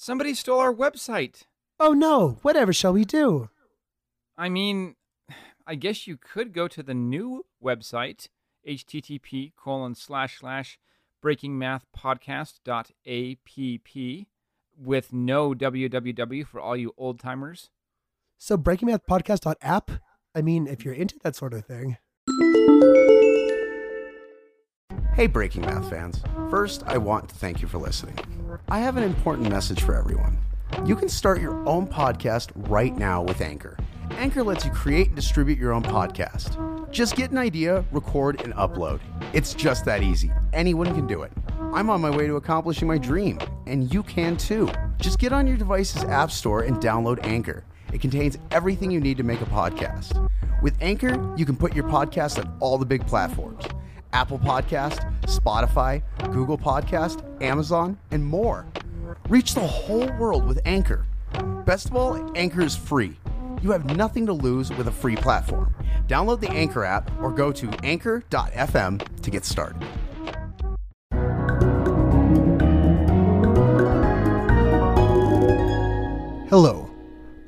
Somebody stole our website. Oh no, whatever shall we do? I mean, I guess you could go to the new website, http colon slash slash breakingmathpodcast.app with no www for all you old timers. So Breaking Math Podcast app? I mean, if you're into that sort of thing. Hey, Breaking Math fans. First, I want to thank you for listening. I have an important message for everyone. You can start your own podcast right now with Anchor. Anchor lets you create and distribute your own podcast. Just get an idea, record, and upload. It's just that easy. Anyone can do it. I'm on my way to accomplishing my dream, and you can too. Just get on your device's app store and download Anchor. It contains everything you need to make a podcast. With Anchor, you can put your podcast on all the big platforms Apple Podcast, Spotify, Google Podcast, Amazon, and more. Reach the whole world with Anchor. Best of all, Anchor is free. You have nothing to lose with a free platform. Download the Anchor app or go to anchor.fm to get started. Hello,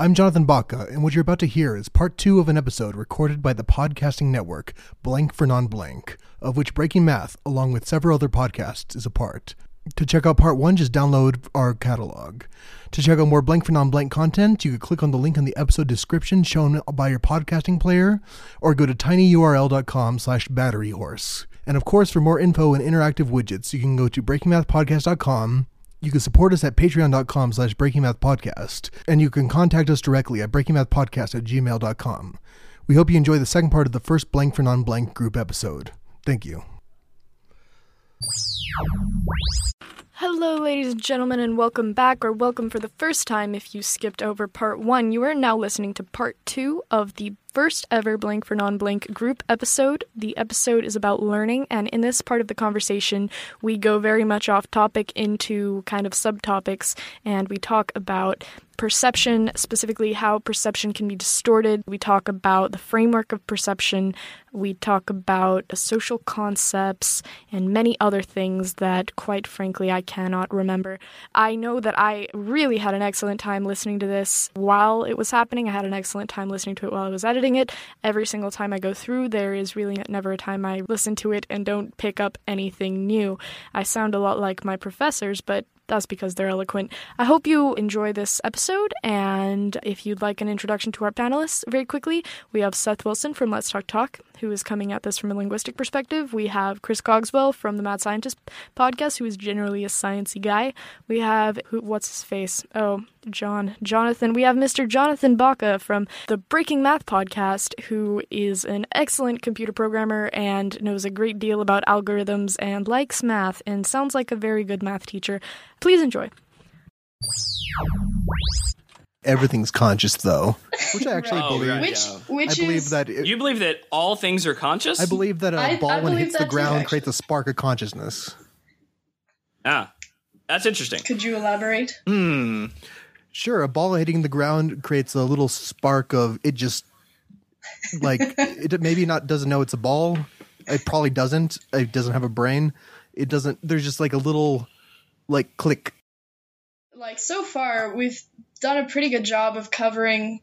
I'm Jonathan Baca, and what you're about to hear is part two of an episode recorded by the podcasting network Blank for Non Blank, of which Breaking Math, along with several other podcasts, is a part. To check out part one, just download our catalog. To check out more Blank for Non Blank content, you can click on the link in the episode description shown by your podcasting player, or go to tinyurl.com slash batteryhorse. And of course, for more info and interactive widgets, you can go to breakingmathpodcast.com you can support us at patreon.com slash breakingmathpodcast, and you can contact us directly at breakingmathpodcast at gmail.com. We hope you enjoy the second part of the first Blank for Non-Blank group episode. Thank you. Hello, ladies and gentlemen, and welcome back, or welcome for the first time if you skipped over part one. You are now listening to part two of the first ever Blank for Non Blank group episode. The episode is about learning, and in this part of the conversation, we go very much off topic into kind of subtopics, and we talk about perception, specifically how perception can be distorted. We talk about the framework of perception. We talk about social concepts and many other things that, quite frankly, I cannot remember. I know that I really had an excellent time listening to this while it was happening. I had an excellent time listening to it while I was editing it. Every single time I go through, there is really never a time I listen to it and don't pick up anything new. I sound a lot like my professors, but that's because they're eloquent. I hope you enjoy this episode, and if you'd like an introduction to our panelists, very quickly, we have Seth Wilson from Let's Talk Talk, who is coming at this from a linguistic perspective. We have Chris Cogswell from the Mad Scientist podcast, who is generally a sciencey guy. We have who, what's his face? Oh, John Jonathan. We have Mr. Jonathan Baca from the Breaking Math podcast, who is an excellent computer programmer and knows a great deal about algorithms and likes math and sounds like a very good math teacher. Please enjoy. Everything's conscious, though, which I actually Oh, believe. right, Which, yeah. which I believe is that. It, You believe that all things are conscious? I believe that a I- ball I when it hits the ground creates a spark of consciousness. Ah, that's interesting. Could you elaborate? Hmm. Sure, a ball hitting the ground creates a little spark of it. Just like it maybe not doesn't know it's a ball. It probably doesn't. It doesn't have a brain. It doesn't. There's just like a little like click. Like so far, we've done a pretty good job of covering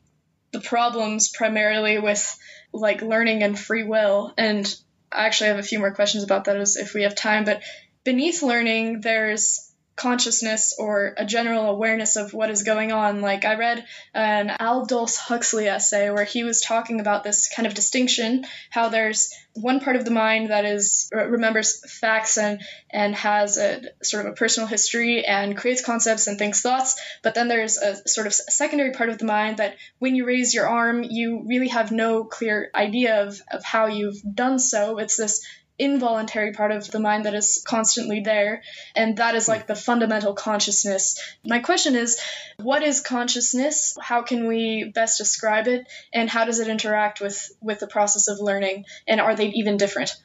the problems primarily with like learning and free will. And I actually have a few more questions about that as if we have time. But beneath learning, there's consciousness or a general awareness of what is going on. Like I read an Aldous Huxley essay where he was talking about this kind of distinction, how there's one part of the mind that is remembers facts and and has a sort of a personal history and creates concepts and thinks thoughts, but then there's a sort of secondary part of the mind that when you raise your arm, you really have no clear idea of, of how you've done so. It's this involuntary part of the mind that is constantly there. And that is like the fundamental consciousness. My question is what is consciousness? How can we best describe it? And how does it interact with, with the process of learning? And are they even different?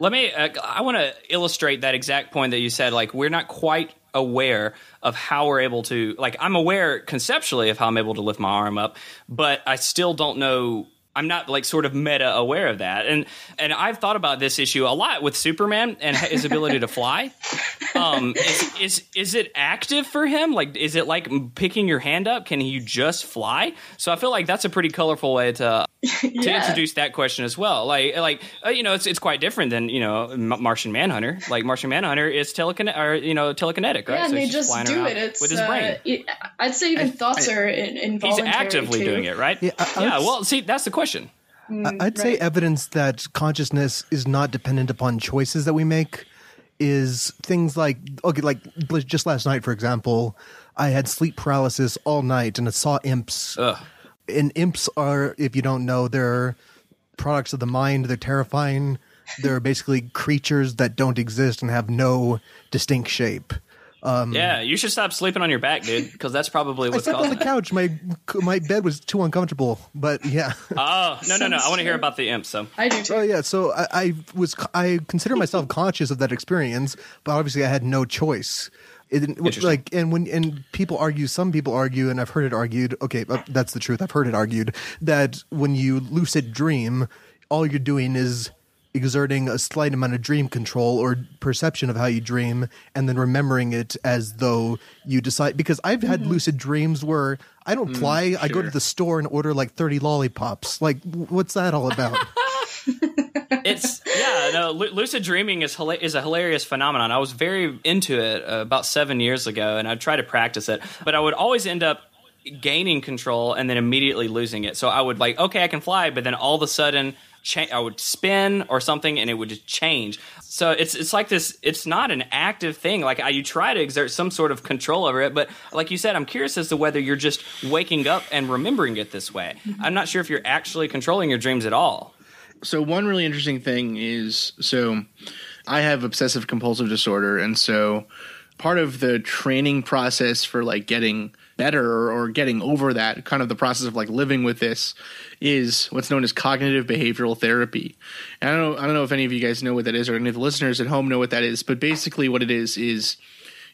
Let me, uh, I want to illustrate that exact point that you said. Like, we're not quite aware of how we're able to, like, I'm aware conceptually of how I'm able to lift my arm up, but I still don't know I'm not like sort of meta aware of that. And and I've thought about this issue a lot with Superman and his ability to fly. Um, is, is is it active for him? Like, is it like picking your hand up? Can you just fly? So I feel like that's a pretty colorful way to to yeah. introduce that question as well. Like like uh, you know, it's it's quite different than you know Martian Manhunter. Like Martian Manhunter is telekinetic or you know telekinetic, right? Yeah, so and they just do it. It's with his brain. Uh, I'd say even I, thoughts I, are involuntary. He's actively too. doing it, right? Yeah. I, yeah. Well, see, that's the question. Mm, I'd right. say evidence that consciousness is not dependent upon choices that we make is things like okay, like just last night, for example, I had sleep paralysis all night and I saw imps. Ugh. And imps are, if you don't know, they're products of the mind. They're terrifying. They're basically creatures that don't exist and have no distinct shape. Um, yeah, you should stop sleeping on your back, dude, because that's probably what's I slept on the that. couch. My my bed was too uncomfortable, but yeah. Oh no no no! I want to hear about the imp. So I do too. Oh yeah, so I, I was I consider myself conscious of that experience, but obviously I had no choice. It, like and when and people argue some people argue and i've heard it argued okay uh, that's the truth i've heard it argued that when you lucid dream all you're doing is exerting a slight amount of dream control or perception of how you dream and then remembering it as though you decide because I've had mm-hmm. lucid dreams where I don't mm, fly, sure. I go to the store and order like 30 lollipops. Like what's that all about? it's yeah, no lucid dreaming is is a hilarious phenomenon. I was very into it uh, about 7 years ago and I tried to practice it, but I would always end up gaining control and then immediately losing it. So I would like okay, I can fly, but then all of a sudden cha- I would spin or something, and it would just change. So it's it's like this. It's not an active thing. Like I, you try to exert some sort of control over it, but like you said, I'm curious as to whether you're just waking up and remembering it this way. Mm-hmm. I'm not sure if you're actually controlling your dreams at all. So one really interesting thing is so I have obsessive compulsive disorder, and so part of the training process for like getting better or getting over that kind of the process of like living with this is what's known as cognitive behavioral therapy. And I don't know, I don't know if any of you guys know what that is or any of the listeners at home know what that is, but basically what it is is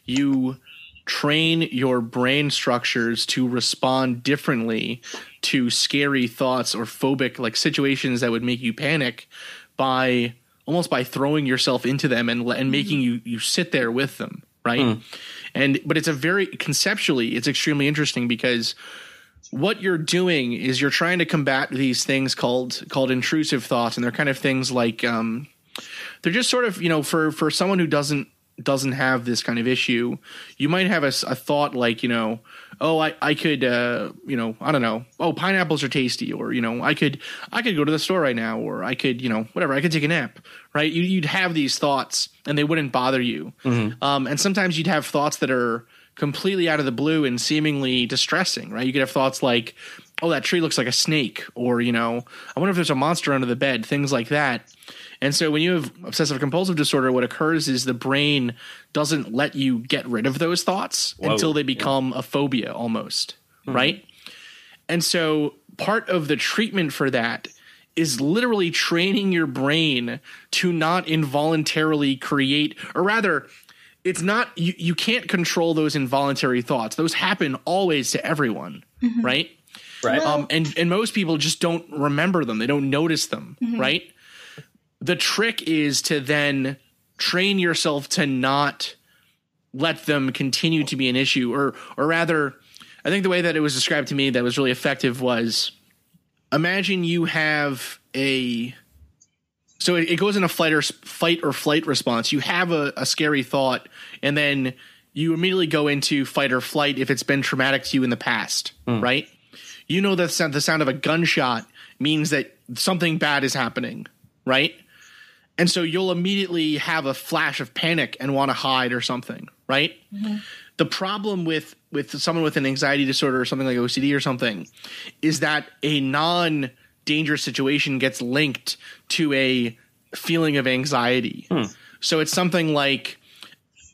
you train your brain structures to respond differently to scary thoughts or phobic like situations that would make you panic by almost by throwing yourself into them and and making you you sit there with them, right? Mm. And but it's a very conceptually it's extremely interesting because what you're doing is you're trying to combat these things called called intrusive thoughts and they're kind of things like um, they're just sort of you know for for someone who doesn't doesn't have this kind of issue you might have a, a thought like you know oh i i could uh you know i don't know oh pineapples are tasty or you know i could i could go to the store right now or i could you know whatever i could take a nap right you, would have these thoughts and they wouldn't bother you mm-hmm. um and sometimes you'd have thoughts that are completely out of the blue and seemingly distressing, right? You could have thoughts like, oh, that tree looks like a snake, or, you know, I wonder if there's a monster under the bed, things like that. And so when you have obsessive compulsive disorder, what occurs is the brain doesn't let you get rid of those thoughts Whoa, until they become yeah. a phobia almost, hmm. right? And so part of the treatment for that is literally training your brain to not involuntarily create, or rather, it's not you, you can't control those involuntary thoughts. Those happen always to everyone, mm-hmm. right? Right. Um, and and most people just don't remember them. They don't notice them, mm-hmm. right? The trick is to then train yourself to not let them continue to be an issue or or rather I think the way that it was described to me that was really effective was imagine you have a so it, it goes in a flight or fight or flight response. You have a, a scary thought, and then you immediately go into fight or flight if it's been traumatic to you in the past, hmm. right? You know that the sound of a gunshot means that something bad is happening, right? And so you'll immediately have a flash of panic and want to hide or something, right? Mm-hmm. The problem with with someone with an anxiety disorder or something like OCD or something is that a non dangerous situation gets linked to a feeling of anxiety. Hmm. So it's something like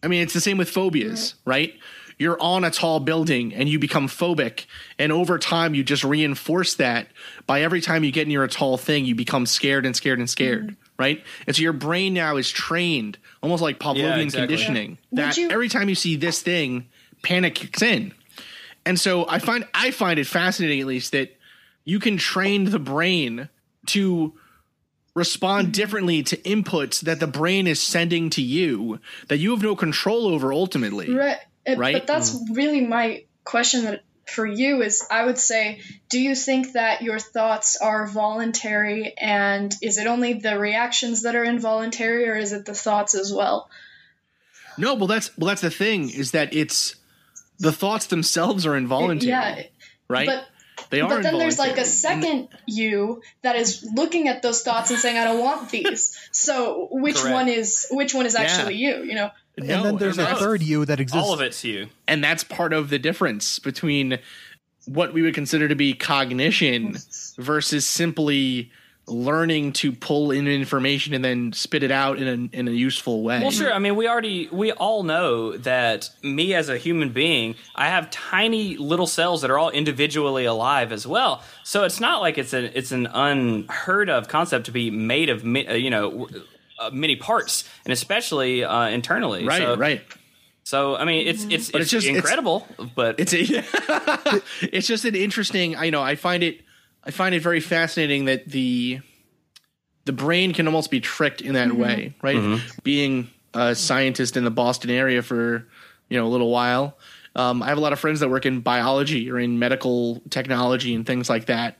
I mean, it's the same with phobias, right? You're on a tall building and you become phobic, and over time, you just reinforce that by every time you get near a tall thing, you become scared and scared and scared, mm-hmm. Right? And so your brain now is trained, almost like Pavlovian exactly. conditioning, Yeah. that you- every time you see this thing, panic kicks in. And so I find I find it fascinating, at least, that you can train the brain to respond mm-hmm. differently to inputs that the brain is sending to you that you have no control over ultimately. Right. Right? But that's mm-hmm. really my question that for you is I would say, do you think that your thoughts are voluntary and is it only the reactions that are involuntary or is it the thoughts as well? No, well that's well that's the thing is that it's the thoughts themselves are involuntary, Yeah. right? But they are but then there's like a second you that is looking at those thoughts and saying, I don't want these. So which Correct. one is which one is actually you, you know? And, and then there's a third you that exists. All of it's you. and that's part of the difference between what we would consider to be cognition versus simply learning to pull in information and then spit it out in a in a useful way. Well, sure. I mean, we already, we all know that me as a human being, I have tiny little cells that are all individually alive as well. So it's not like it's an it's an unheard of concept to be made of, mi- uh, you know, uh, many parts, and especially uh, internally. Right, So, right. So I mean, it's it's But it's, it's just- it's- incredible, but It's a, it's just an interesting. I know. I find it. I find it very fascinating that the the brain can almost be tricked in that way, right? Being a scientist in the Boston area for you know a little while, um, I have a lot of friends that work in biology or in medical technology and things like that.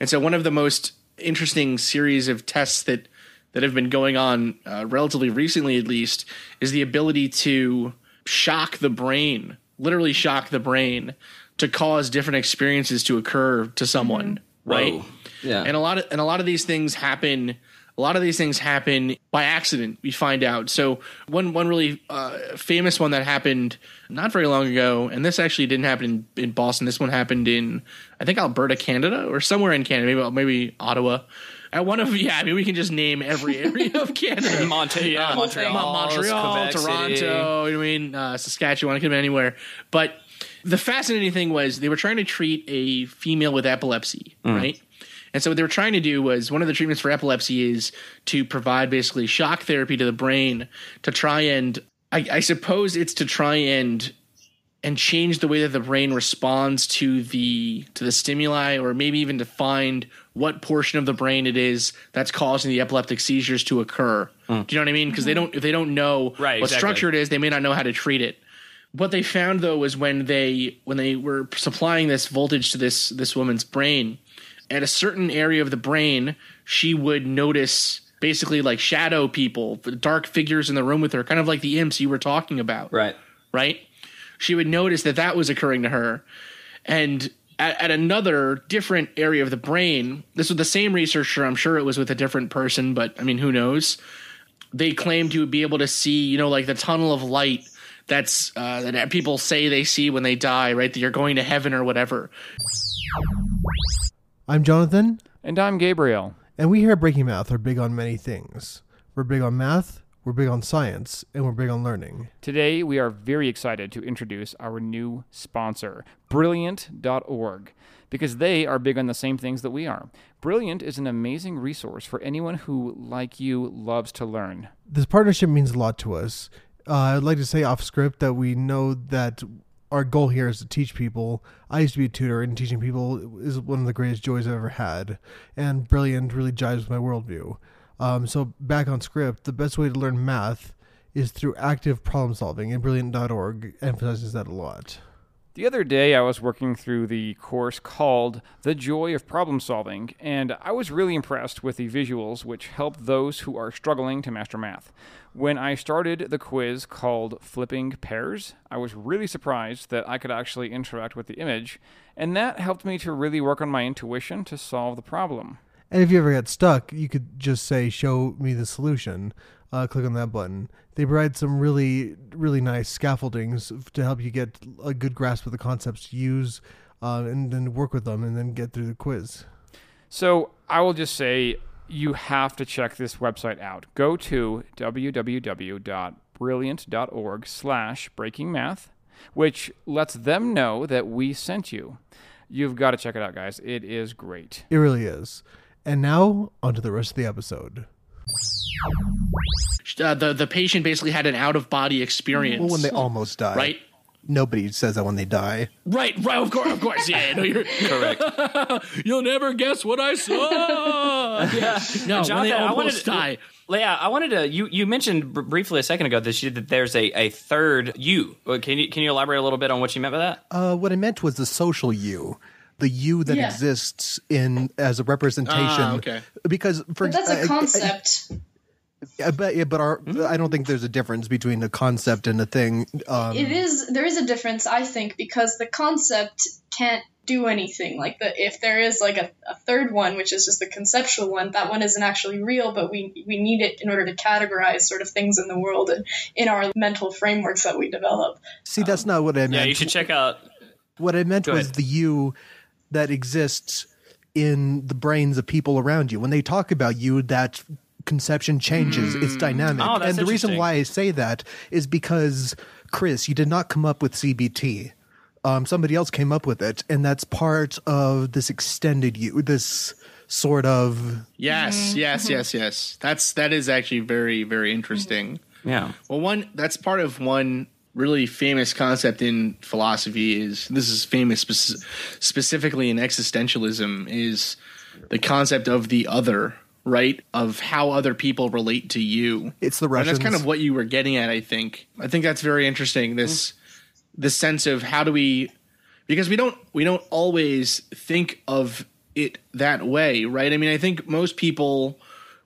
And so, one of the most interesting series of tests that that have been going on uh, relatively recently, at least, is the ability to shock the brain, literally shock the brain, to cause different experiences to occur to someone, right? Whoa. Yeah. And a lot of and a lot of these things happen. A lot of these things happen by accident. We find out. So one one really uh, famous one that happened not very long ago, and this actually didn't happen in, in Boston. This one happened in I think Alberta, Canada, or somewhere in Canada, maybe maybe Ottawa. At one of yeah, I mean we can just name every area of Canada. Monte- yeah, Uh, Montreal, Montreal, Quebec Toronto. City. You I mean uh, Saskatchewan. It could have been anywhere. But the fascinating thing was they were trying to treat a female with epilepsy, right? And so what they were trying to do was one of the treatments for epilepsy is to provide basically shock therapy to the brain to try and I, I suppose it's to try and and change the way that the brain responds to the to the stimuli or maybe even to find what portion of the brain it is that's causing the epileptic seizures to occur. Hmm. Do you know what I mean? Because they don't if they don't know Right, what exactly. structure it is, they may not know how to treat it. What they found though was when they when they were supplying this voltage to this this woman's brain, at a certain area of the brain, she would notice basically like shadow people, dark figures in the room with her, kind of like the imps you were talking about right. right? She would notice that that was occurring to her. And at, at another different area of the brain, this was the same researcher, I'm sure it was with a different person, but I mean, who knows? They claimed to be able to see, you know, like the tunnel of light that's uh, that people say they see when they die, right? That you're going to heaven or whatever. I'm Jonathan, And I'm Gabriel. and we here at Breaking Math are big on many things. We're big on math, we're big on science, and we're big on learning. Today, we are very excited to introduce our new sponsor, Brilliant.org, because they are big on the same things that we are. Brilliant is an amazing resource for anyone who, like you, loves to learn. This partnership means a lot to us. Uh, I'd like to say off script that we know that our goal here is to teach people. I used to be a tutor, and teaching people is one of the greatest joys I've ever had. And Brilliant really jives with my worldview. Um, so, back on script, the best way to learn math is through active problem solving, and Brilliant.org emphasizes that a lot. The other day, I was working through the course called The Joy of Problem Solving, and I was really impressed with the visuals, which help those who are struggling to master math. When I started the quiz called Flipping Pairs, I was really surprised that I could actually interact with the image, and that helped me to really work on my intuition to solve the problem. And if you ever get stuck, you could just say, "Show me the solution." Uh, click on that button. They provide some really, really nice scaffoldings to help you get a good grasp of the concepts to use, uh, and then work with them, and then get through the quiz. So I will just say you have to check this website out. Go to www.brilliant.org slash breaking math, which lets them know that we sent you. You've got to check it out, guys. It is great. It really is. And now, on to the rest of the episode. Uh, the the patient basically had an out of body experience. Well, when they almost die. right, Nobody says that when they die. right, right. Of course, of course. Yeah, no, you're Correct. You'll never guess what I saw. yeah. No, when Jonathan, they I wanted almost to- die. Yeah, I wanted to. You you mentioned br- briefly a second ago that you, that there's a, a third you. Uh, Can you can you elaborate a little bit on what you meant by that? Uh, what I meant was the social you, the you that Yeah. exists in as a representation. Ah, okay. Because for But that's a concept. I, bet, yeah, but our, I don't think there's a difference between a concept and a thing. Um, it is there is a difference, I think, because the concept can't do anything. Like the if there is like a, a third one, which is just the conceptual one, that one isn't actually real, but we we need it in order to categorize sort of things in the world and in our mental frameworks that we develop. see, that's not what I meant. Yeah, you should check out. What I meant Go was ahead. the you that exists in the brains of people around you. When they talk about you, that conception changes. It's hmm. dynamic. Oh, that's and the reason why I say that is because, Chris, you did not come up with CBT. Um, somebody else came up with it, and that's part of this extended you, this sort of Yes, mm-hmm. yes, yes, yes. That's that is actually very, very interesting. Mm-hmm. Yeah. Well, one that's part of one really famous concept in philosophy is this is famous spec- specifically in existentialism is the concept of the other, right? Of how other people relate to you. It's the And that's kind of what you were getting at, I think. I think that's very interesting. This this sense of how do we because we don't we don't always think of it that way, right? I mean, I think most people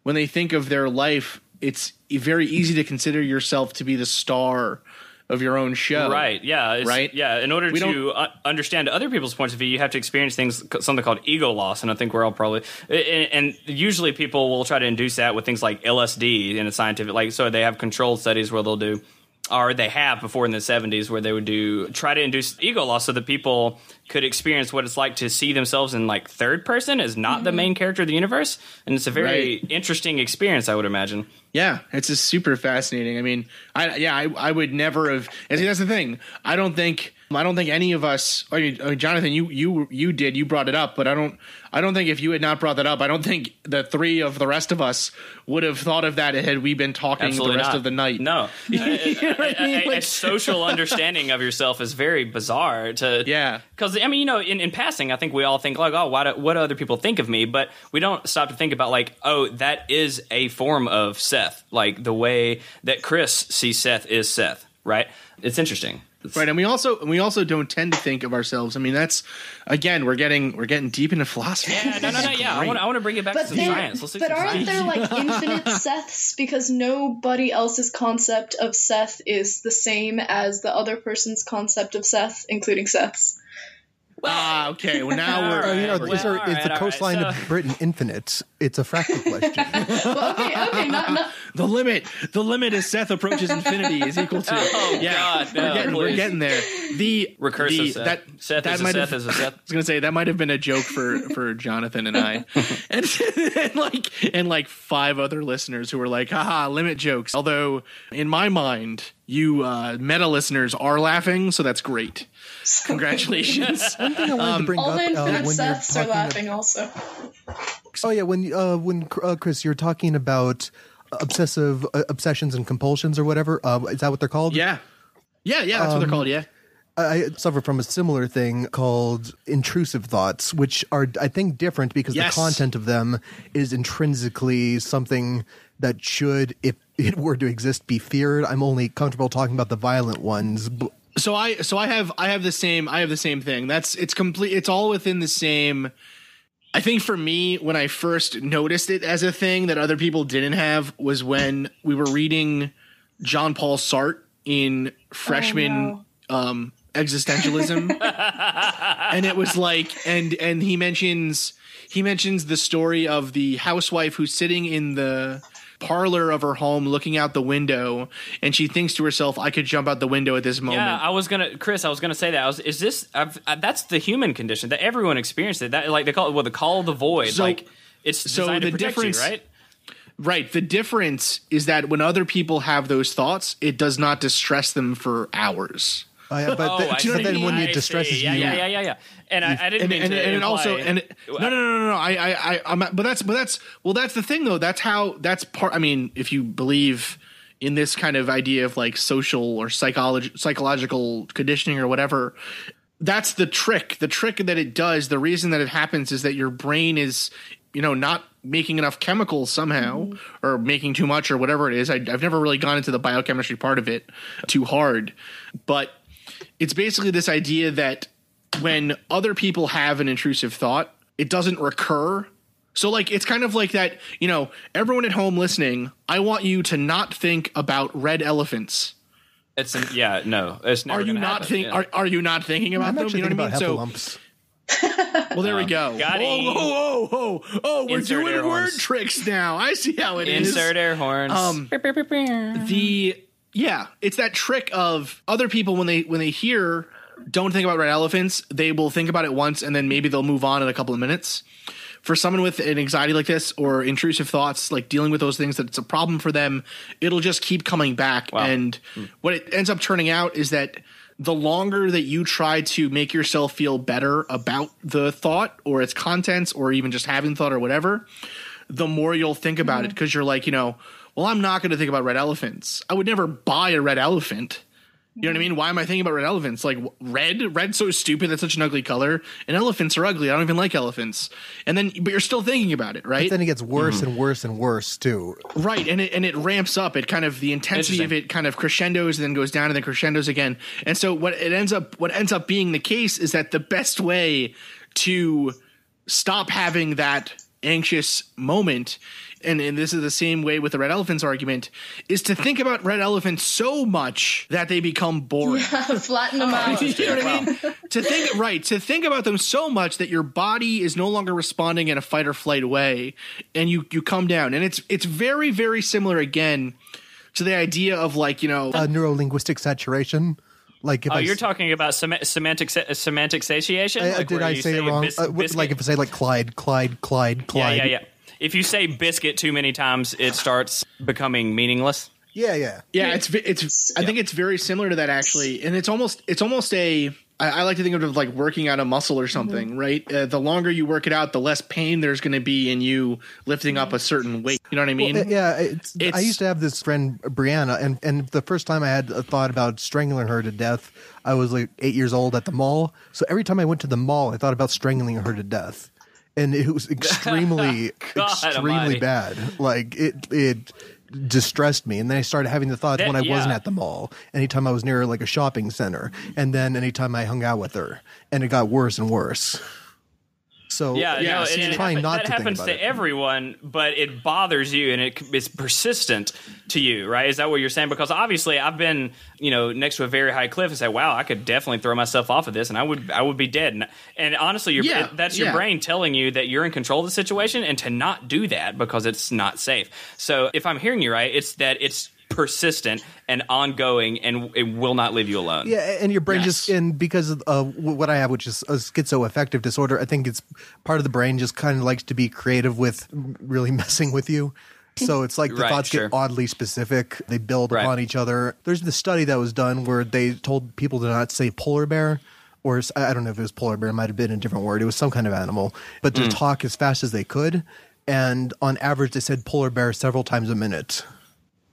when they think of their life, it's very easy to consider yourself to be the star of your own show. Right. Yeah. Right? Yeah. In order We to uh, understand other people's points of view, you have to experience things, something called ego loss, and I think we're all probably. And, and usually, people will try to induce that with things like LSD in a scientific, like so they have controlled studies where they'll do. Or they have before in the 70s, where they would do try to induce ego loss so that people could experience what it's like to see themselves in like third person as not the mm-hmm. main character of the universe. And it's a very Right. interesting experience, I would imagine. Yeah, it's just super fascinating. I mean, I yeah, I, I would never have. And see, that's the thing. I don't think I don't think any of us. I mean, I mean, Jonathan, you you you did you brought it up, but I don't. I don't think if you had not brought that up, I don't think the three of the rest of us would have thought of that had we been talking Absolutely the rest not. of the night. No, You know I mean? a, a- a social understanding of yourself is very bizarre. To Yeah. because I mean, you know, in, in passing, I think we all think like, oh, why do, what do other people think of me? But we don't stop to think about like, oh, that is a form of Seth. Like the way that Chris sees Seth is Seth. Right? It's interesting. It's- Right, and we also we also don't tend to think of ourselves. I mean, that's again, we're getting we're getting deep into philosophy. Yeah, no, no, no. Yeah, I want, I want to bring it back to But some there, science. Let's but aren't science. there like infinite Seths? Because nobody else's concept of Seth is the same as the other person's concept of Seth, including Seth's. Ah, okay. Well, now we're Uh, you know, Well, is, there, all is right, the all right, coastline so- of Britain infinite? It's a fractal question. Well, okay, okay, not, not the limit. The limit as Seth approaches infinity is equal to. Oh, God, no, we're getting we're getting there. The Recursive the, Seth. That Seth that is a might Seth have, is a Seth. I was gonna say that might have been a joke for for Jonathan and I, and, and like and like five other listeners who were like, haha, limit jokes. Although in my mind, you uh, meta listeners are laughing, so that's great. Congratulations. One thing I wanted to bring all up the uh, infinite when you're Seths are talking laughing also. Oh yeah, when uh, when uh, Chris, you're talking about obsessive uh, obsessions and compulsions or whatever. Uh, is that what they're called? yeah, yeah, yeah. That's what they're called. Yeah. I I suffer from a similar thing called intrusive thoughts, which are I think different because Yes. the content of them is intrinsically something that should, if it were to exist, be feared. I'm only comfortable talking about the violent ones. So I so I have I have the same I have the same thing. That's it's complete it's all within the same I think for me when I first noticed it as a thing that other people didn't have was when we were reading John Paul Sartre in freshman um existentialism and it was like and and he mentions he mentions the story of the housewife who's sitting in the parlor of her home looking out the window and she thinks to herself i could jump out the window at this moment Yeah, I was gonna, Chris. I was gonna say that. I was, is this? I, that's the human condition that everyone experienced it. That like they call it, well, the call of the void. So- like it's so the difference- you, right? Right. The difference is that when other people have those thoughts, it does not distress them for hours. Oh, yeah, but, oh, the- I but then see, when I it distresses yeah, you, yeah, yeah, yeah, yeah. And I, I didn't And mean and, to and it also and it- no no no no no. I I I I'm, but that's but that's well that's the thing though. That's how that's part I mean if you believe in this kind of idea of like social or psychology psychological conditioning or whatever that's the trick. The trick that it does the reason that it happens is that your brain is you know not making enough chemicals somehow mm-hmm. or making too much or whatever it is. I, i've never really gone into the biochemistry part of it too hard. But it's basically this idea that when other people have an intrusive thought it doesn't recur so like it's kind of like that you know everyone at home listening i want you to not think about red elephants It's an, yeah, no. It's never are you not happen, think yeah. are, are you not thinking about I'm them actually you know thinking what i about mean so heffalumps. well, there we go. Got oh, him. oh, oh, oh, oh, we're Insert doing word horns. tricks now. I see how it is. Insert air horns. Um, the yeah, it's that trick of other people when they when they hear don't think about red elephants, they will think about it once and then maybe they'll move on in a couple of minutes. For someone with an anxiety like this or intrusive thoughts, like dealing with those things that it's a problem for them, it'll just keep coming back. And hmm. what it ends up turning out is that the longer that you try to make yourself feel better about the thought or its contents or even just having thought or whatever, the more you'll think about it mm-hmm. because you're like, you know, well, I'm not going to think about red elephants. I would never buy a red elephant. You know what I mean? Why am I thinking about red elephants? Like wh- red, red's so stupid. That's such an ugly color. And elephants are ugly. I don't even like elephants. And then, but you're still thinking about it, right? Then it gets worse Mm-hmm. and worse and worse too. Right, and it and it ramps up. It kind of the intensity of it kind of crescendos and then goes down and then crescendos again. And so what it ends up what ends up being the case is that the best way to stop having that anxious moment and, and this is the same way with the red elephants argument is to think about red elephants so much that they become boring Flatten them out. you know what I mean? to think right, to think about them so much that your body is no longer responding in a fight or flight way, and you you come down, and it's it's very very similar again to the idea of like you know Uh, neuro linguistic saturation. Like if oh, I you're talking about sem- semantic sa- semantic satiation. I- Like did I say it wrong? bis- Uh, w- like if I say like Clyde, Clyde, Clyde, yeah, Clyde. yeah, yeah. If you say biscuit too many times, it starts becoming meaningless. yeah, yeah. yeah it's it's I think it's very similar to that actually, and it's almost it's almost a I, I like to think of it as like working out a muscle or something, right? Uh, the longer you work it out, the less pain there's going to be in you lifting up a certain weight. You know what I mean? Uh, yeah, it's, I used to have this friend Brianna, and and the first time I had a thought about strangling her to death, I was like eight years old at the mall. So every time I went to the mall, I thought about strangling her to death, and it was extremely, God extremely almighty. bad. Like it, it distressed me, and then I started having the thoughts That- when I wasn't at the mall. Anytime I was near like a shopping center, and then anytime I hung out with her, and it got worse and worse. So Yeah, Yeah, no, see, and it trying not that to think happens about to it. everyone, but it bothers you and it's persistent to you, right? Is that what you're saying? Because obviously, I've been, you know, next to a very high cliff and said, "Wow, I could definitely throw myself off of this, and I would, I would be dead." And, and honestly, your Yeah, it- that's your yeah. brain telling you that you're in control of the situation and to not do that because it's not safe. So, if I'm hearing you right, it's that it's persistent and ongoing, and it will not leave you alone. Yeah, and your brain Yes. just and because of uh, what I have, which is a schizoaffective disorder, I think it's part of the brain just kind of likes to be creative with really messing with you. So it's like the Right, thoughts sure. get oddly specific. They build Right. upon each other. There's the study that was done where they told people to not say polar bear, or I don't know if it was polar bear. It might have been a different word. It was some kind of animal, but Mm. to talk as fast as they could. And on average, they said polar bear several times a minute.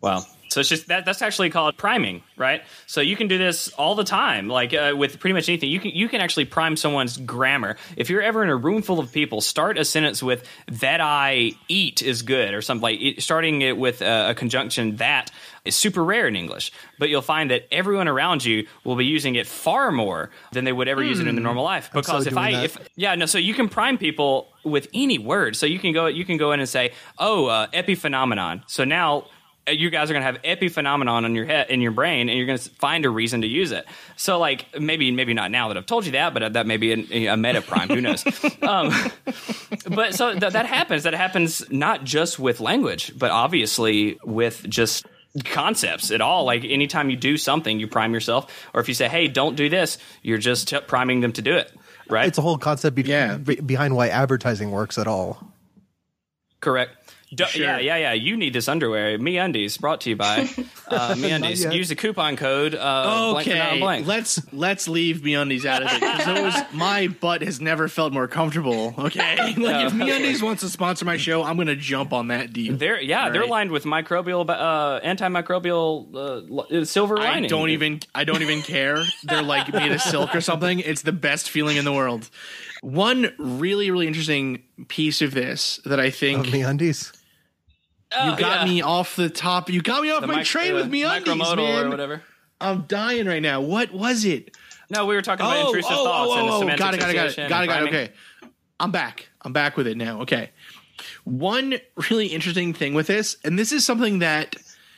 Wow. So it's just that that's actually called priming, right? So you can do this all the time, like uh, with pretty much anything. You can you can actually prime someone's grammar. If you're ever in a room full of people, start a sentence with "that I eat is good" or something like it, starting it with a, a conjunction that is super rare in English. But you'll find that everyone around you will be using it far more than they would ever use it in their normal life. Hmm. Because if I that. if yeah no, so you can prime people with any word. So you can go you can go in and say, oh, uh, epiphenomenon. So now you guys are going to have epiphenomenon on your head in your brain and you're going to find a reason to use it so like maybe maybe not now that i've told you that but that may be an, a meta prime who knows um, but so th- that happens that happens not just with language but obviously with just concepts at all like anytime you do something you prime yourself or if you say hey don't do this you're just t- priming them to do it right It's a whole concept be- Yeah. be- behind why advertising works at all. Correct. Du- Sure. Yeah, yeah, yeah. You need this underwear. Me Undies, brought to you by uh, Me Undies. Use the coupon code uh, Okay, non blank. let's let's leave MeUndies out of it because my butt has never felt more comfortable. Okay, like if MeUndies wants to sponsor my show, I'm gonna jump on that deal. They're yeah, they're Right. lined with microbial, uh, antimicrobial uh, li- silver I don't even I don't even care. They're like made of silk or something. It's the best feeling in the world. One really really interesting piece of this that I think Me undies. Oh, you got yeah. me off the top. You got me off The my mic- train uh, with MeUndies, micromodal man. or whatever. I'm dying right now. What was it? No, we were talking about intrusive thoughts and semantic got it, got it, got it, got it, got it. Okay, I'm back. I'm back with it now. Okay, one really interesting thing with this, and this is something that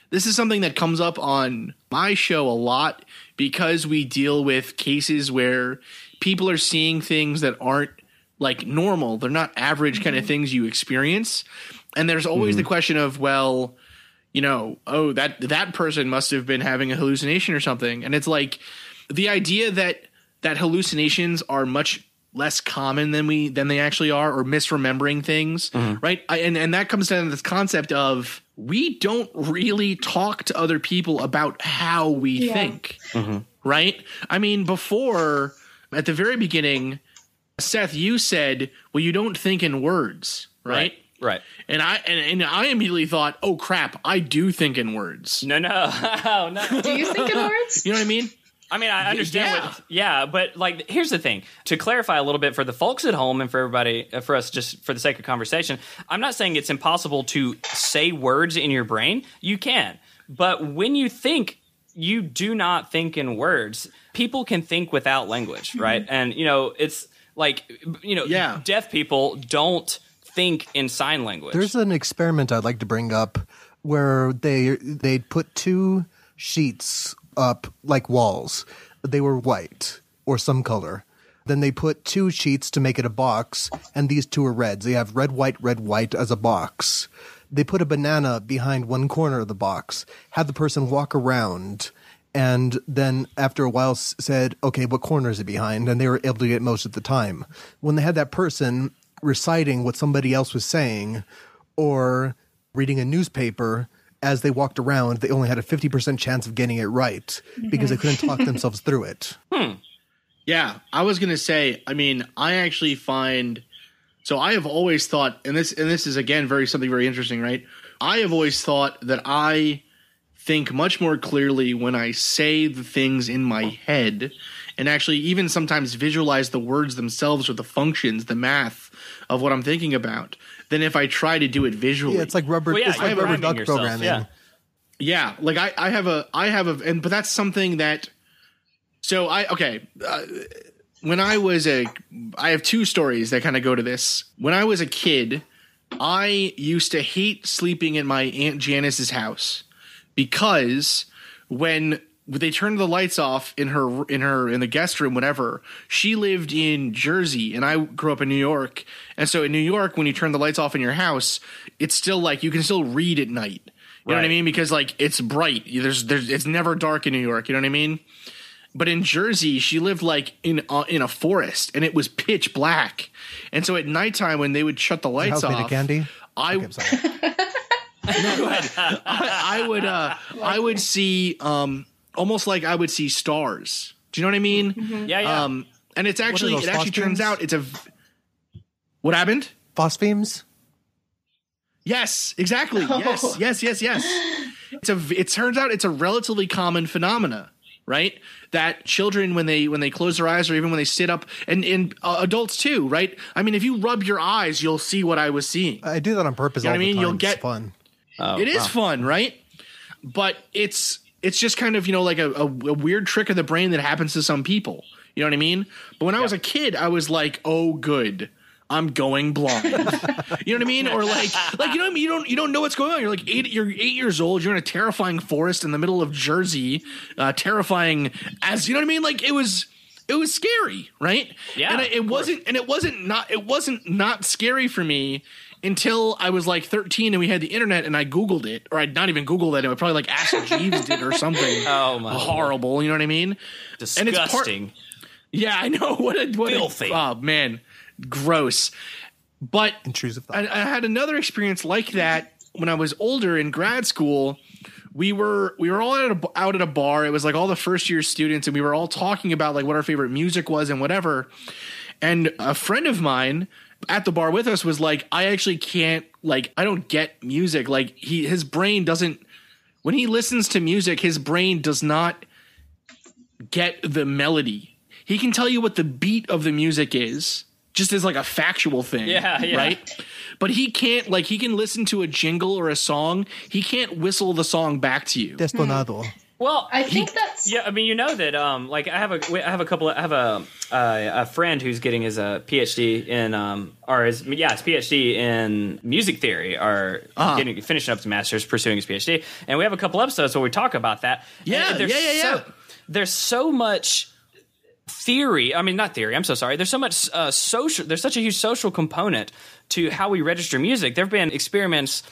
this is something that comes up on my show a lot because we deal with cases where people are seeing things that aren't like normal. They're not average kind of things you experience, and there's always the mm-hmm. question of well you know, oh that that person must have been having a hallucination or something. And it's like the idea that that hallucinations are much less common than we than they actually are or misremembering things, mm-hmm. right? I, and and that comes down to this concept of we don't really talk to other people about how we Yeah. think. Mm-hmm. Right? I mean, before at the very beginning, Seth, you said, "Well, you don't think in words." right? Right. And I and, and I immediately thought, oh crap, I do think in words. No, no, oh, no. Do you think in words? You know what I mean? I mean, I understand yeah. what, yeah, but like, here's the thing to clarify a little bit for the folks at home and for everybody, uh, for us, just for the sake of conversation. I'm not saying it's impossible to say words in your brain. You can, but when you think, you do not think in words. People can think without language, right? And you know, it's like, you know, Yeah. deaf people don't think in sign language. There's an experiment I'd like to bring up where they they put two sheets up like walls. They were white or some color. Then they put two sheets to make it a box, and these two are reds. They have red, white, red, white as a box. They put a banana behind one corner of the box, had the person walk around, and then after a while said, okay, what corner is it behind? And they were able to get most of the time. When they had that person reciting what somebody else was saying or reading a newspaper as they walked around, they only had a 50% chance of getting it right because they couldn't talk themselves through it. Hmm. Yeah, I was gonna say. I mean, I actually find. So I have always thought, and this and this is again very something very interesting, right? I have always thought that I think much more clearly when I say the things in my head, and actually even sometimes visualize the words themselves or the functions, the math of what I'm thinking about, than if I try to do it visually. Yeah, it's like rubber, Well, yeah, it's like rubber duck yourself, programming. yeah. Yeah, like I, I have a, I have a, and but that's something that. So I okay, uh, when I was a, I have two stories that kind of go to this. When I was a kid, I used to hate sleeping at my aunt Janice's house because when they turned the lights off in her in her in the guest room whatever. She lived in jersey and i grew up in new york. And so in new york when you turn the lights off in your house it's still like you can still read at night. You know what i mean? Because like it's bright. There's there's it's never dark in new york. You know what i mean? But in Jersey, she lived like in uh, in a forest, and it was pitch black. And so at nighttime, when they would shut the lights House off, of candy. I Okay, I'm no. I, I would uh I would see um almost like I would see stars. Do you know what I mean? yeah, yeah. Um and it's actually it actually turns out it's a what happened? Phosphenes? Yes, exactly. Yes, yes, yes, yes. it's a it turns out it's a relatively common phenomena right that children when they when they close their eyes or even when they sit up and and uh, adults too right i mean if you rub your eyes you'll see what i was seeing I do that on purpose. You know all what I the mean? time. You'll It's get- fun. Oh, It is wow. fun, right? But it's it's just kind of you know like a, a, a weird trick of the brain that happens to some people. You know what I mean? But when I was a kid, I was like, oh, good. I'm going blind. you know what I mean? Or like, like you know what I mean? You don't you don't know what's going on. You're like eight. You're eight years old. You're in a terrifying forest in the middle of Jersey. Uh, terrifying as you know what I mean? Like it was. It was scary, right? Yeah, and it, it of wasn't. And it wasn't not. It wasn't not scary for me until I was like 13 and we had the internet and I googled it, or I'd not even googled it. I would probably like Ask Jeeves did or something. Oh, my horrible! You know what I mean? And it's part- Disgusting. yeah, I know what a what Filthy. A, oh man, gross. But Intrusive thought. I, I had another experience like that when I was older in grad school. We were we were all at a, out at a bar. It was like all the first year students, and we were all talking about like what our favorite music was and whatever. And a friend of mine at the bar with us was like, I actually can't like I don't get music. Like he his brain doesn't when he listens to music, his brain does not get the melody. He can tell you what the beat of the music is, just as like a factual thing. Yeah, yeah. Right? But he can't like he can listen to a jingle or a song. He can't whistle the song back to you. Destonado. Well, I think that's Yeah, I mean, you know that. Um, like, I have a, I have a couple. Of, I have a, uh, a friend who's getting his uh, PhD in, um, or his, yeah, his PhD in music theory, or Uh-huh. getting finishing up his master's, pursuing his PhD, and we have a couple episodes where we talk about that. And Yeah, yeah, yeah, so- yeah. There's so much theory. I mean, not theory. I'm so sorry. There's so much uh, social. There's such a huge social component to how we register music. There have been experiments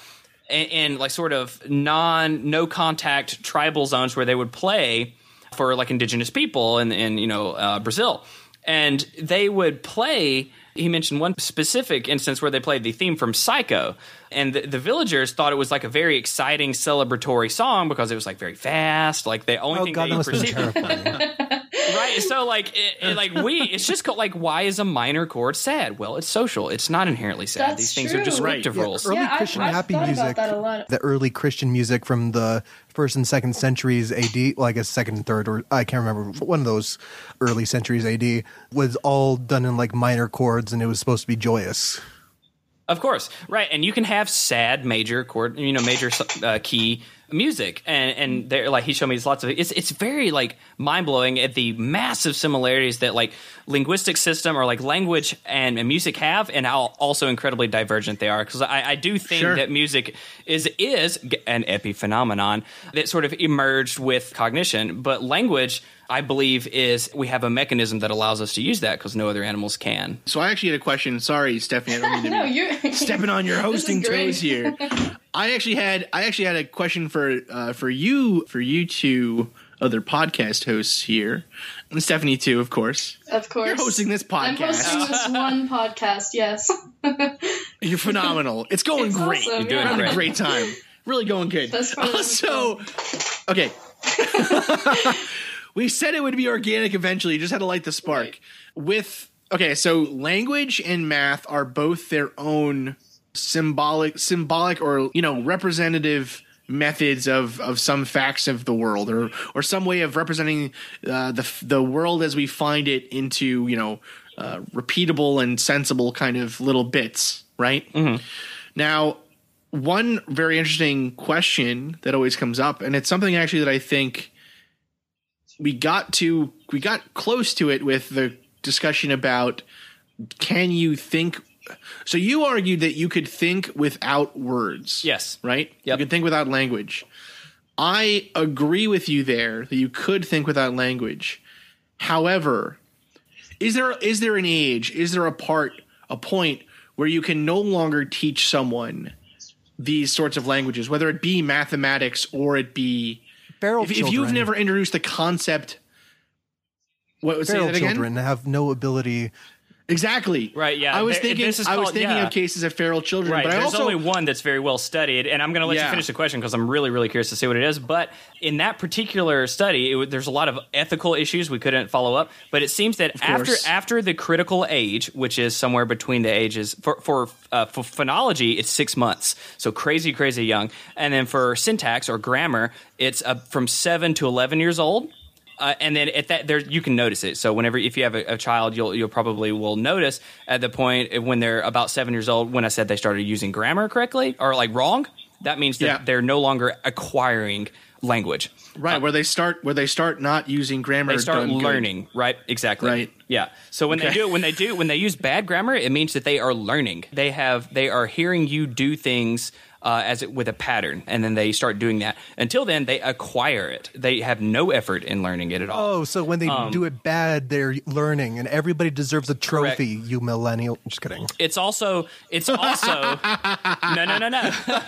in, in like sort of non no contact tribal zones where they would play for like indigenous people in in you know uh, Brazil, and they would play. He mentioned one specific instance where they played the theme from Psycho, and the, the villagers thought it was like a very exciting celebratory song because it was like very fast. Like the only Oh thing god, they that must perceived. right so like it, it- like we it's just called like why is a minor chord sad well it's social it's not inherently sad That's these things are true. descriptive Yeah, rules early Yeah, Christian I've happy thought about music. that a lot. The early Christian music from the first and second centuries AD, well, I guess second and third, or I can't remember, one of those early centuries AD, was all done in like minor chords, and it was supposed to be joyous. Of course, right, and you can have sad major chord, you know, major uh, key music, and and mm. there, like he showed me lots of it's it's very like mind blowing at the massive similarities that like linguistic system or like language and, and music have, and how also incredibly divergent they are. Because I, I do think Sure. that music is is an epiphenomenon that sort of emerged with cognition, but language. I believe is we have a mechanism that allows us to use that because no other animals can. So I actually had a question. Sorry, Stephanie, I don't mean to no, be you're stepping on your hosting toes here. I actually had I actually had a question for uh, for you for you two other podcast hosts here, and Stephanie too, of course. Of course. You're hosting this podcast. I'm hosting this one podcast, yes. You're phenomenal. It's going It's great. awesome, You're doing yeah. having a great. great time. Really going good. That's part of so, okay. we said it would be organic eventually. You just had to light the spark. Right. With okay, so language and math are both their own symbolic, symbolic, or you know, representative methods of of some facts of the world, or or some way of representing uh, the the world as we find it into you know uh, repeatable and sensible kind of little bits, right? Now, one very interesting question that always comes up, and it's something actually that I think we got to we got close to it with the discussion about can you think so you argued that you could think without words Yes. right? Yep. you can think without language. I agree with you there that you could think without language. However is there is there an age is there a part a point where you can no longer teach someone these sorts of languages whether it be mathematics or it be Feral if, if you've never introduced the concept what say feral that again? children have no ability Exactly. Right, yeah. I was There- thinking. is I was thinking yeah. of cases of feral children, Right. but I There's also only one that's very well studied, and I'm going to let Yeah. you finish the question because I'm really, really curious to see what it is. But in that particular study, it, there's a lot of ethical issues we couldn't follow up. But it seems that after after the critical age, which is somewhere between the ages for for uh, for phonology, it's six months, so crazy, crazy young. And then for syntax or grammar, it's uh, from seven to eleven years old. Uh, and then at that there you can notice it. So whenever if you have a, a child, you'll you'll probably will notice at the point when they're about seven years old. When I said they started using grammar correctly or like wrong, that means that Yeah. they're no longer acquiring language. right where they start where they start not using grammar. They start done good. learning, right? Exactly. Right. Yeah. So when they Okay. do when they do when they use bad grammar, it means that they are learning. They have they are hearing you do things uh, as it, with a pattern, and then they start doing that. Until then, they acquire it. They have no effort in learning it at all. Oh, so when they Um, do it bad, they're learning, and everybody deserves a trophy. You millennial. Just kidding. It's also it's also no no no no.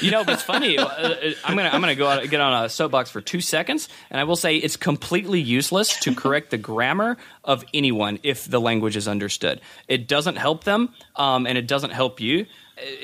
you know, what's funny. uh, uh, I'm gonna I'm gonna go out, get on a soapbox for two seconds, and I will say it's completely useless to correct the grammar of anyone if the language is understood. It doesn't help them, um, and it doesn't help you.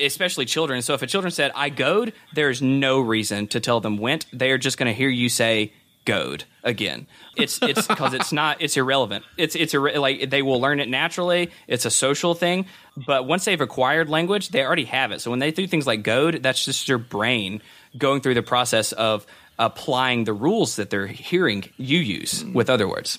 Especially children. So if a children said "I goed," there's no reason to tell them "went." They are just going to hear you say "goed" again. It's it's because it's not it's irrelevant. It's it's like they will learn it naturally. It's a social thing. But once they've acquired language, they already have it. So when they do things like "goed," that's just your brain going through the process of applying the rules that they're hearing you use with other words.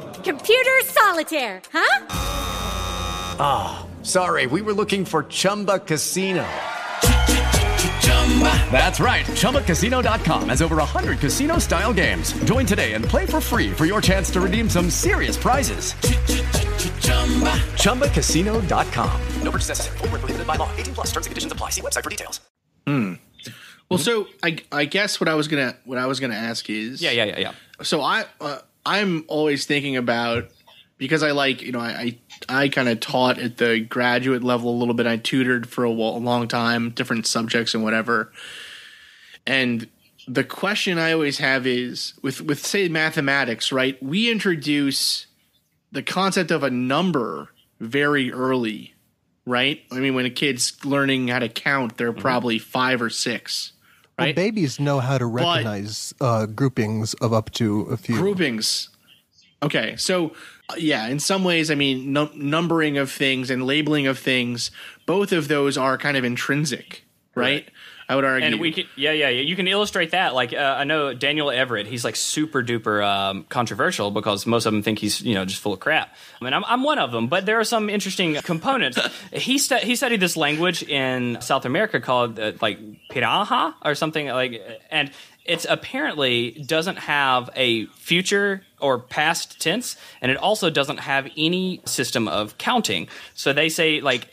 Computer solitaire, huh? Ah, sorry, we were looking for Chumba Casino. That's right. ChumbaCasino.com has over 100 casino style games. Join today and play for free for your chance to redeem some serious prizes. ChumbaCasino.com. No purchase necessary. Void where prohibited by law. 18 plus. Terms and conditions apply. See website for details. Hmm. Well, so I I guess what I was gonna what I was gonna ask is Yeah, yeah, yeah, yeah. So I uh, I'm always thinking about because I like you know I I, I kind of taught at the graduate level a little bit. I tutored for a, a long time, different subjects and whatever. And the question I always have is with with say mathematics, right? We introduce the concept of a number very early, right? I mean, when a kid's learning how to count, they're mm-hmm. probably five or six, Well, babies know how to recognize uh, groupings of up to a few. groupings. Okay, so uh, yeah, in some ways, I mean, num- numbering of things and labeling of things, both of those are kind of intrinsic, right? I would argue. And we can, yeah, yeah, yeah. You can illustrate that. Like, uh, I know Daniel Everett. He's like super duper um, controversial because most of them think he's you know just full of crap. I mean, I'm, I'm one of them, but there are some interesting components. he stu- he studied this language in South America called uh, like Piraha or something like, and it's apparently doesn't have a future or past tense, and it also doesn't have any system of counting. So they say like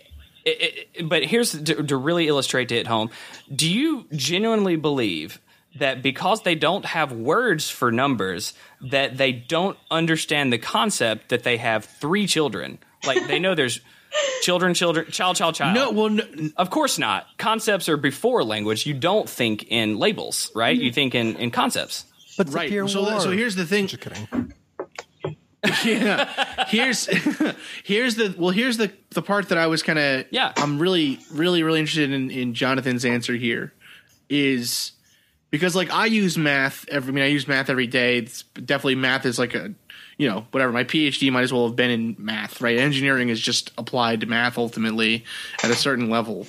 it, it, but here's to, to really illustrate it at home. Do you genuinely believe that because they don't have words for numbers, that they don't understand the concept that they have three children? Like they know there's children, children, child, child, child. No, well, no, of course not. Concepts are before language. You don't think in labels, right? You mm-hmm. think in, in concepts. But right. So, so here's the thing. Yeah. Here's here's the well here's the the part that I was kind of yeah. I'm really really really interested in in Jonathan's answer here is because like I use math every I mean I use math every day. It's definitely math is like a you know whatever my PhD might as well have been in math, right? Engineering is just applied to math ultimately at a certain level.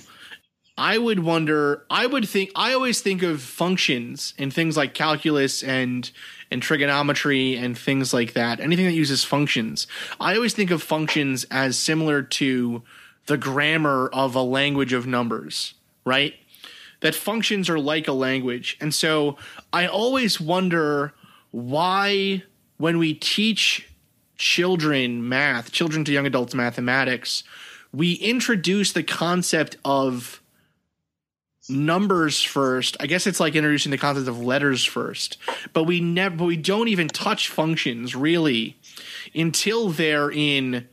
I would wonder. I would think. I always think of functions and things like calculus and and trigonometry and things like that. Anything that uses functions. I always think of functions as similar to the grammar of a language of numbers, right? that functions are like a language. And so I always wonder why when we teach children math, children to young adults mathematics, we introduce the concept of numbers first. I guess it's like introducing the concept of letters first, but we never we don't even touch functions really until they're in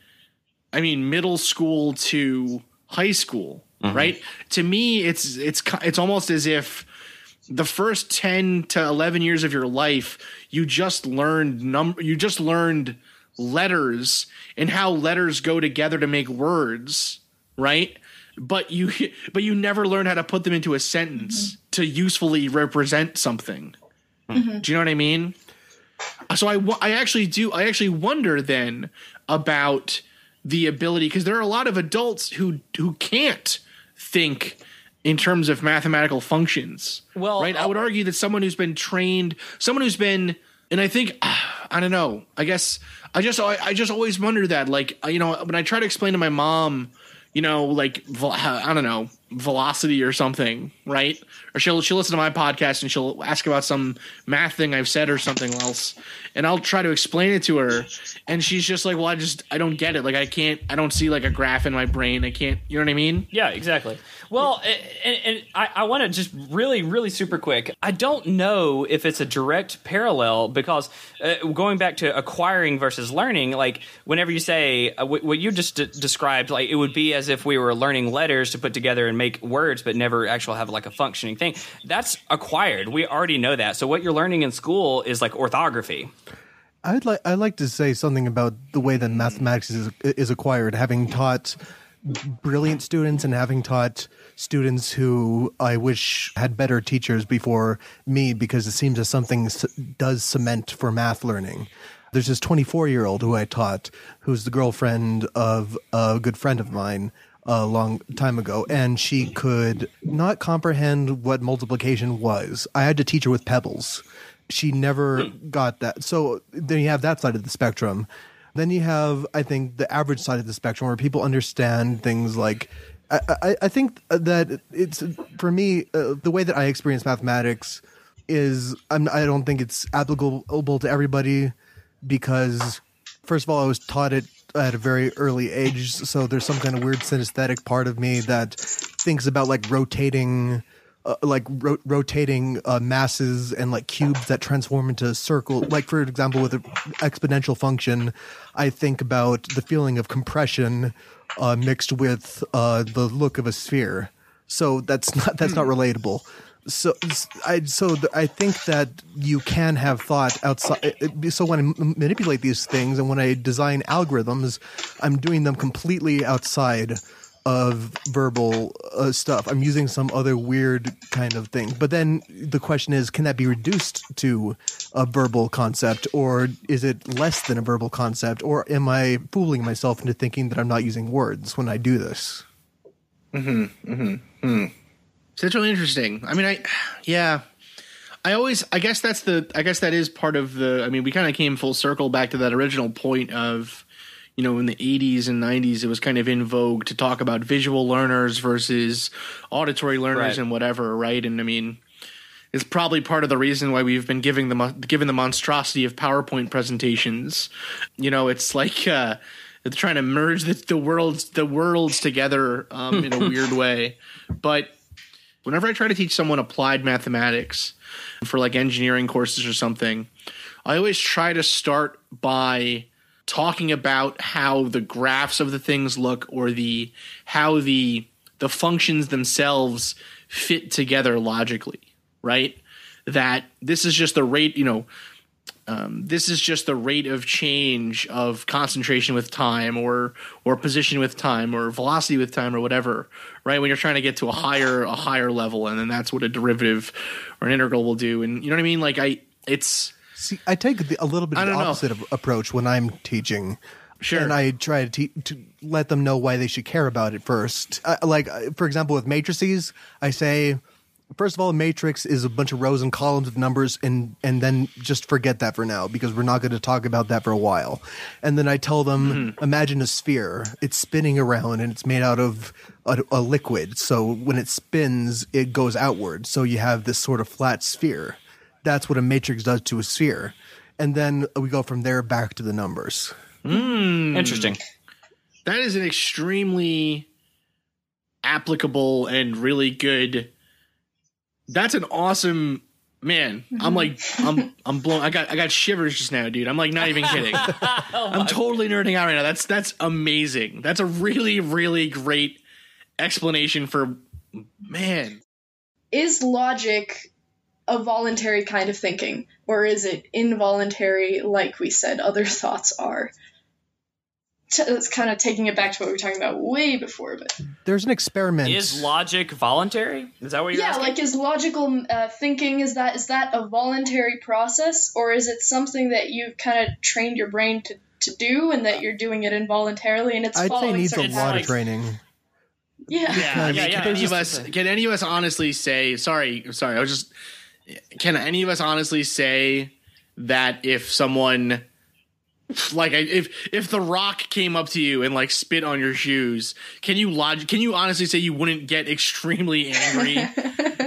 I mean middle school to high school, Mm-hmm. right? To me it's it's it's almost as if the first 10 to 11 years of your life you just learned number you just learned letters and how letters go together to make words right but you but you never learn how to put them into a sentence to usefully represent something. Mhm. do you know what i mean? So I, I actually do i actually wonder then about the ability because there are a lot of adults who who can't think in terms of mathematical functions Well, right? I would argue that someone who's been trained someone who's been and i think i don't know i guess i just i, I just always wonder that like you know when i try to explain to my mom you know like i don't know velocity or something right or she'll she'll listen to my podcast and she'll ask about some math thing i've said or something else and i'll try to explain it to her and she's just like well i just i don't get it like i can't i don't see like a graph in my brain i can't you know what i mean Yeah, exactly. Well, and, and I, I want to just really, really super quick. I don't know if it's a direct parallel because uh, going back to acquiring versus learning, like whenever you say uh, what you just d- described, like it would be as if we were learning letters to put together and make words, but never actually have like a functioning thing. That's acquired. We already know that. So what you're learning in school is like orthography. I'd like I'd like to say something about the way that mathematics is is acquired. Having taught brilliant students and having taught students who I wish had better teachers before me, because it seems that something does cement for math learning. There's this 24 year old who I taught, who's the girlfriend of a good friend of mine a long time ago, and she could not comprehend what multiplication was. I had to teach her with pebbles. She never got that. So then you have that side of the spectrum. Then you have, I think, the average side of the spectrum where people understand things like. I, I, I think that it's for me uh, the way that I experience mathematics is I'm, I don't think it's applicable to everybody because first of all I was taught it at a very early age so there's some kind of weird synesthetic part of me that thinks about like rotating uh, like ro- rotating uh, masses and like cubes that transform into a circle like for example with an exponential function I think about the feeling of compression uh, mixed with uh, the look of a sphere. So that's not that's not relatable so I so I think that you can have thought outside. So when I manipulate these things and when I design algorithms, I'm doing them completely outside of verbal uh, stuff. I'm using some other weird kind of thing. But then the question is, can that be reduced to a verbal concept, or is it less than a verbal concept, or am I fooling myself into thinking that I'm not using words when I do this? Mm-hmm. Hmm. So that's really interesting. I mean, I, yeah, I always, I guess that's the, I guess that is part of the. I mean, we kind of came full circle back to that original point of, you know, in the '80s and '90s, it was kind of in vogue to talk about visual learners versus auditory learners Right. and whatever, right? And I mean, it's probably part of the reason why we've been giving the given the monstrosity of PowerPoint presentations. You know, it's like uh, it's trying to merge the, the worlds the worlds together um, in a weird way. But whenever I try to teach someone applied mathematics for like engineering courses or something, I always try to start by talking about how the graphs of the things look or the how the the functions themselves fit together logically, right? That this is just the rate, you know, um, this is just the rate of change of concentration with time or or position with time or velocity with time or whatever right when you're trying to get to a higher a higher level and then that's what a derivative or an integral will do and you know what i mean like i it's See, I take the, a little bit of the know. opposite of approach when I'm teaching. Sure. And I try to, te- to let them know why they should care about it first. Uh, like, uh, for example, with matrices, I say, first of all, a matrix is a bunch of rows and columns of numbers, and and then just forget that for now because we're not going to talk about that for a while. And then I tell them, Mm-hmm. imagine a sphere. It's spinning around, and it's made out of a, a liquid. So when it spins, it goes outward. So you have this sort of flat sphere. That's what a matrix does to a sphere. And then we go from there back to the numbers. Mm. Interesting. That is an extremely applicable and really good. That's an awesome man. I'm like I'm I'm blown. I got I got shivers just now, dude. I'm like not even kidding. Oh I'm totally nerding out right now. That's that's amazing. That's a really really great explanation for man. Is logic a voluntary kind of thinking, or is it involuntary, like we said other thoughts are? T- It's kind of taking it back to what we were talking about way before, but There's an experiment. Is logic voluntary? Is that what you're yeah, asking? like is logical uh, thinking is that is that a voluntary process, or is it something that you've kind of trained your brain to, to do, and that you're doing it involuntarily, and it's I'd say following it needs a certain lot of training. Yeah, Yeah, yeah, Can any of us can any of us honestly say sorry, sorry, I was just can any of us honestly say that if someone like if if the rock came up to you and like spit on your shoes, can you log can you honestly say you wouldn't get extremely angry?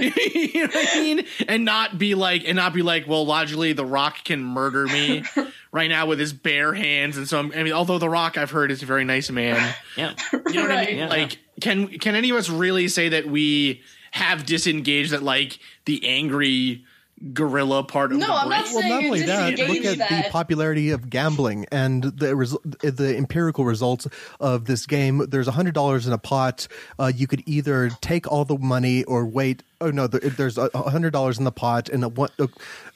you know what I mean? And not be like and not be like, well, logically the rock can murder me right now with his bare hands and so I'm, I mean although the rock I've heard is a very nice man. yeah. You know what I mean? Yeah. Like, can can any of us really say that we have disengaged that like the angry gorilla part of No, the I'm not brain? Well, not only that, look at that. the popularity of gambling and the resu- the empirical results of this game. There's a hundred dollars in a pot. Uh, you could either take all the money or wait. Oh no, there, there's a a hundred dollars in the pot and a one. Uh,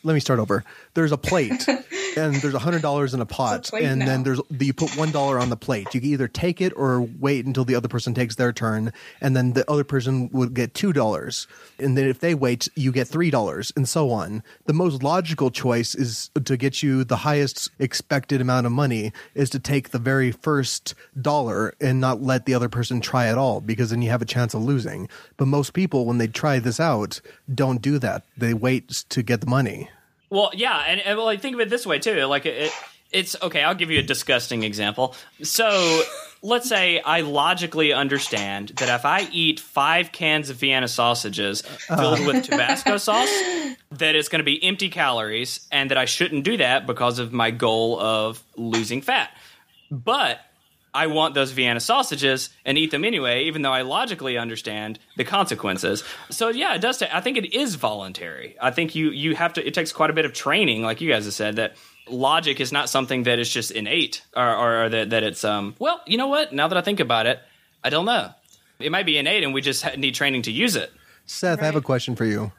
let me start over. There's a plate, and there's a hundred dollars in a pot, plate and now. then there's you put one dollar on the plate. You can either take it or wait until the other person takes their turn, and then the other person would get two dollars, and then if they wait, you get three dollars, and so on. The most logical choice is to get you the highest expected amount of money is to take the very first dollar and not let the other person try at all, because then you have a chance of losing. But most people, when they try this out, don't do that. They wait to get the money. Well, yeah, and, and well, like think of it this way too. Like it, it's okay. I'll give you a disgusting example. So let's say I logically understand that if I eat five cans of Vienna sausages uh. filled with Tabasco sauce, that it's going to be empty calories, and that I shouldn't do that because of my goal of losing fat. But I want those Vienna sausages and eat them anyway, even though I logically understand the consequences. So yeah, it does. ta- I think it is voluntary. I think you you have to. It takes quite a bit of training, like you guys have said that. Logic is not something that is just innate, or, or, or that, that it's um. Well, you know what? Now that I think about it, I don't know. It might be innate, and we just ha- need training to use it. Seth, I have a question for you.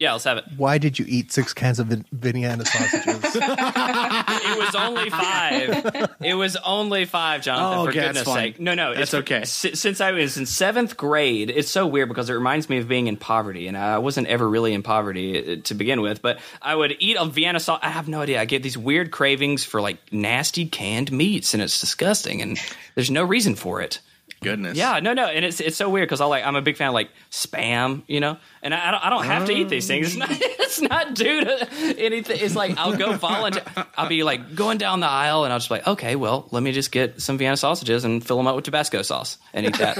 Yeah, let's have it. Why did you eat six cans of Vin- Vienna sausages? it was only five. It was only five, Jonathan. Oh, for okay, that's goodness fine. sake. No, no, That's it's okay. si- since I was in seventh grade, it's so weird because it reminds me of being in poverty, and I wasn't ever really in poverty uh, to begin with. But I would eat a Vienna sauce. I have no idea. I get these weird cravings for like nasty canned meats, and it's disgusting. And there's no reason for it. Goodness. Yeah, no, no, and it's it's so weird because I like I'm a big fan of like spam, you know, and I, I don't I don't have to eat these things. It's not it's not due to anything. It's like I'll go volunteer. I'll be like going down the aisle, and I'll just be like, okay, well, let me just get some Vienna sausages and fill them up with Tabasco sauce and eat that.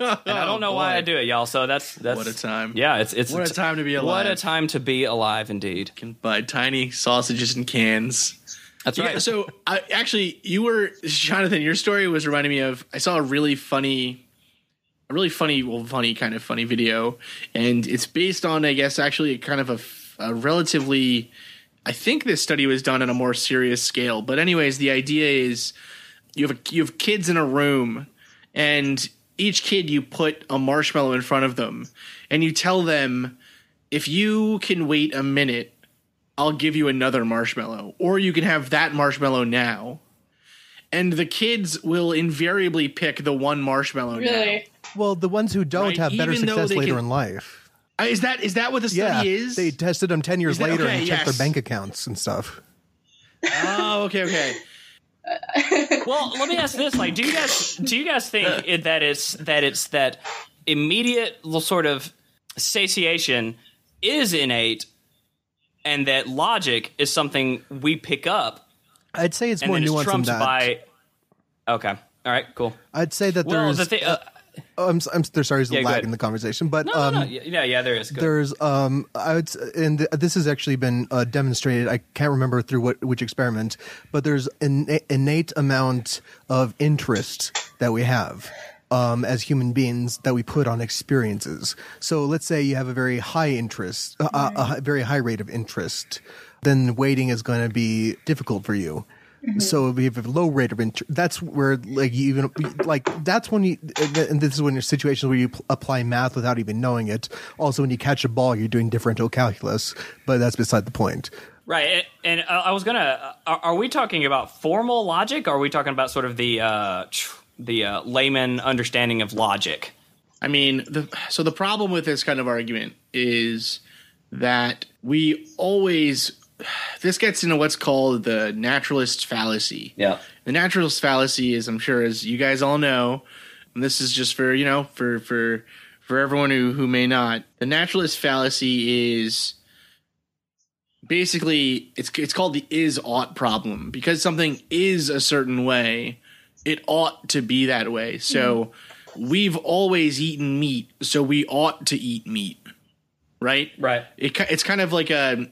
and I don't oh, know why I do it, y'all. So that's that's What a time. Yeah, it's it's What a time to be alive. What a time to be alive, indeed. Can buy tiny sausages in cans. That's Yeah, right. so I actually, you were Jonathan. Your story was reminding me of. I saw a really funny, a really funny, well, funny kind of funny video, and it's based on, I guess, actually a kind of a relatively. I think this study was done on a more serious scale, but anyways, the idea is you have a, you have kids in a room, and each kid you put a marshmallow in front of them, and you tell them if you can wait a minute I'll give you another marshmallow, or you can have that marshmallow now. And the kids will invariably pick the one marshmallow now. Really? well, the ones who don't Right, have better even though success later can- in life. Uh, Is that is that what the Yeah, study is? they tested them ten years that- later okay, and checked yes. their bank accounts and stuff. oh, okay, okay. well, let me ask this: like, do you guys do you guys think it, that it's that it's that immediate sort of satiation is innate, and that logic is something we pick up. I'd say it's more nuanced than that. by. Okay, all right, cool. I'd say that Well, there's. the thi- uh, oh, I'm, I'm, sorry, there's Yeah, a go lag in the conversation, but No, um, no, no, yeah, yeah, there is. Good. There's um I would and this has actually been uh, demonstrated. I can't remember through what which experiment, but there's an innate amount of interest that we have um as human beings that we put on experiences. So let's say you have a very high interest, uh, a hi- very high rate of interest, then waiting is going to be difficult for you. So if you have a low rate of interest, that's where like you even like that's when you and this is when you're situations where you pl- apply math without even knowing it. Also, when you catch a ball, you're doing differential calculus, but that's beside the point. Right, and, and uh, I was gonna. Uh, are we talking about formal logic? Or are we talking about sort of the uh, tr- the uh, layman understanding of logic? I mean, the, so the problem with this kind of argument is that we always this gets into what's called the naturalist fallacy. Yeah. The naturalist fallacy is, I'm sure, as you guys all know, and this is just for you know for for for everyone who who may not. The naturalist fallacy is basically it's it's called the is ought problem because something is a certain way, it ought to be that way. So we've always eaten meat, so we ought to eat meat, right? Right. It, it's kind of like a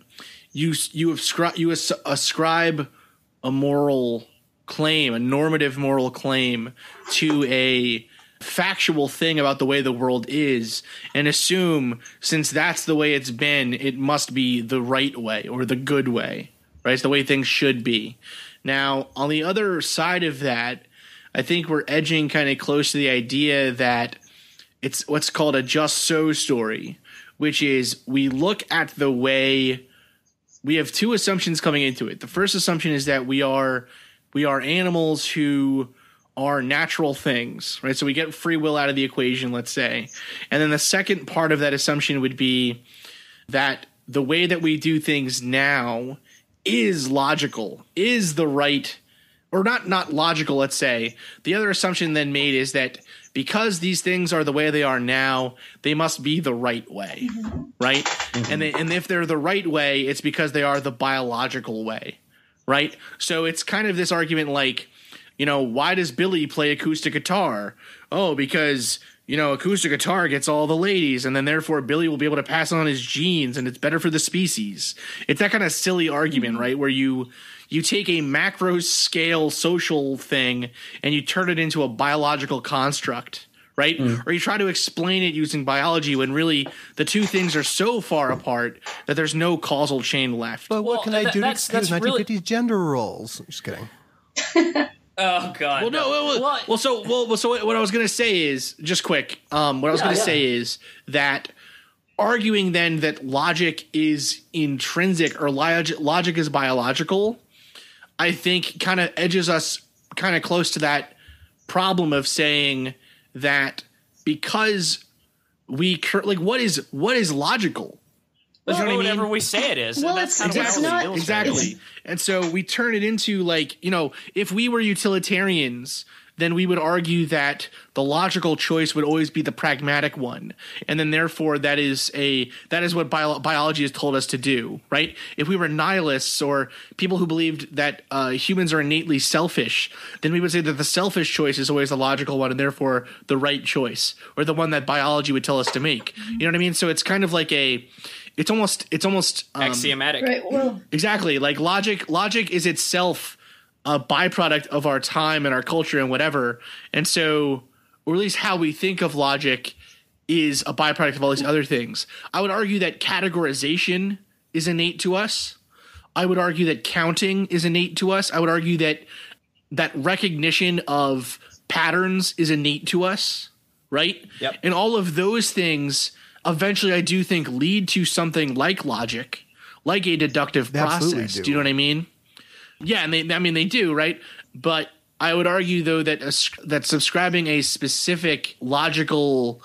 you you ascribe you ascribe a moral claim, a normative moral claim to a factual thing about the way the world is and assume since that's the way it's been it must be the right way or the good way right it's the way things should be now on the other side of that i think we're edging kind of close to the idea that it's what's called a just so story which is we look at the way we have two assumptions coming into it. The first assumption is that we are we are animals who are natural things, right? So we get free will out of the equation, let's say. And then the second part of that assumption would be that the way that we do things now is logical, is the right or not not logical, let's say. The other assumption then made is that because these things are the way they are now, they must be the right way, mm-hmm. right? Mm-hmm. And they, and if they're the right way, it's because they are the biological way, right? So it's kind of this argument like, you know, why does Billy play acoustic guitar? Oh, because you know, acoustic guitar gets all the ladies, and then therefore Billy will be able to pass on his genes, and it's better for the species. It's that kind of silly argument, mm-hmm. right? Where you you take a macro scale social thing and you turn it into a biological construct, right? Or you try to explain it using biology when really the two things are so far apart that there's no causal chain left. But what can I do to excuse 1950s gender roles? Just kidding. Oh God. Well, no, well, well, well, so well, well, so what I was gonna say is just quick. Um, what I was Yeah, gonna yeah. say is that arguing then that logic is intrinsic or log- logic is biological, I think kind of edges us kind of close to that problem of saying that because we cur- like what is what is logical. Well, You know what I mean? whatever we say it is. Well, that's it's- kind of what I not- Exactly. And so we turn it into like, you know, if we were utilitarians, then we would argue that the logical choice would always be the pragmatic one. And then therefore that is a that is what bio- biology has told us to do, right? If we were nihilists or people who believed that uh, humans are innately selfish, then we would say that the selfish choice is always the logical one and therefore the right choice or the one that biology would tell us to make. You know what I mean? So it's kind of like a it's almost it's almost um, Axiomatic. Right. Well, Exactly. Like logic logic is itself a byproduct of our time and our culture and whatever. And so or at least how we think of logic is a byproduct of all these other things. I would argue that categorization is innate to us. I would argue that counting is innate to us. I would argue that that recognition of patterns is innate to us, right? Yep. And all of those things eventually I do think lead to something like logic, like a deductive They process. do. Do you know what I mean? Yeah, and they I mean they do, right? But I would argue though that a, that subscribing a specific logical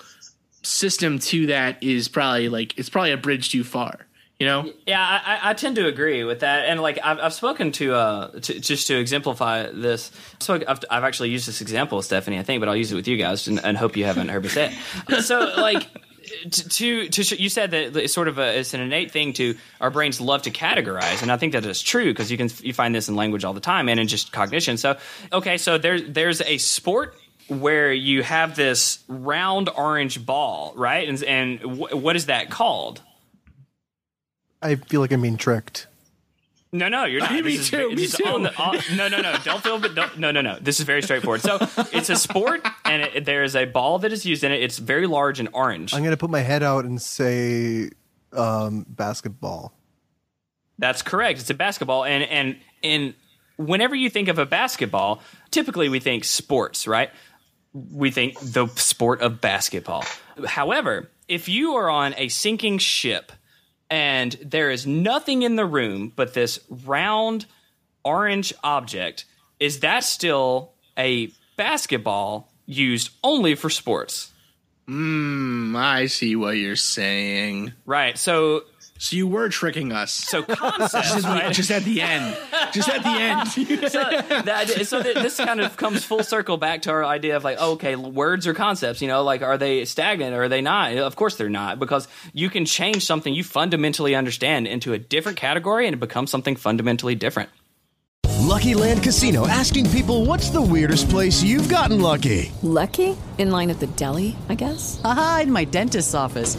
system to that is probably like it's probably a bridge too far. You know? Yeah, I, I tend to agree with that, and like I've, I've spoken to, uh, to just to exemplify this. So I've, I've actually used this example Stephanie, I think, but I'll use it with you guys, and, and hope you haven't heard me say it. So like. To, to you said that it's sort of a it's an innate thing to our brains love to categorize and I think that is true because you can you find this in language all the time and in just cognition. So okay so there's there's a sport where you have this round orange ball right? And and what is that called? I feel like I'm being tricked. No, no, you're not. Me This is- too, me too. on the- on- no, no, no. Don't feel. but Don't, no, no, no. This is very straightforward. So it's a sport, and it, there is a ball that is used in it. It's very large and orange. I'm gonna put my head out and say um, basketball. That's correct. It's a basketball, and and and whenever you think of a basketball, typically we think sports, right? We think the sport of basketball. However, if you are on a sinking ship and there is nothing in the room but this round orange object, is that still a basketball used only for sports? Hmm, I see what you're saying. Right. So So you were tricking us. so concepts, just, right? just at the end. Just at the end. so that, so that this kind of comes full circle back to our idea of like, oh, okay, words or concepts, you know, like are they stagnant or are they not? Of course they're not, because you can change something you fundamentally understand into a different category and it becomes something fundamentally different. Lucky Land Casino asking people what's the weirdest place you've gotten lucky? Lucky? In line at the deli, I guess? Aha, in my dentist's office.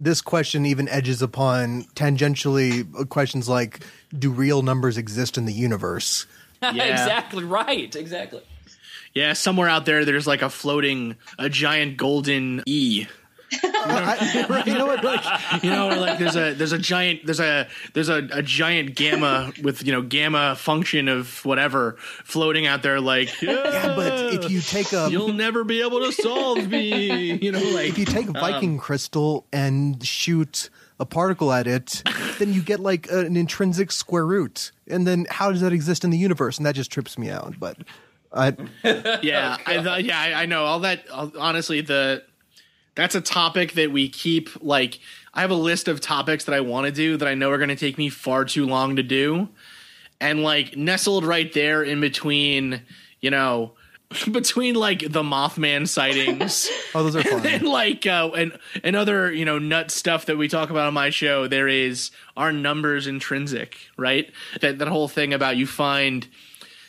this question even edges upon tangentially uh, questions like, do real numbers exist in the universe? Yeah. exactly right. Exactly. Yeah, somewhere out there, there's like a floating, a giant golden E. I, you know what? Like, you know, like there's a there's a giant there's a there's a, a giant gamma with you know gamma function of whatever floating out there. Like, Yeah, but if you take a you'll never be able to solve me. You know, like if you take a um, Viking crystal and shoot a particle at it, then you get like an intrinsic square root. And then how does that exist in the universe? And that just trips me out. But I, yeah, I, yeah, I know all that. Honestly, the that's a topic that we keep like. I have a list of topics that I want to do that I know are going to take me far too long to do, and like nestled right there in between, you know, between like the Mothman sightings. oh, those are fun. and like uh, and and other you know nut stuff that we talk about on my show, there is our numbers intrinsic, right? That that whole thing about you find,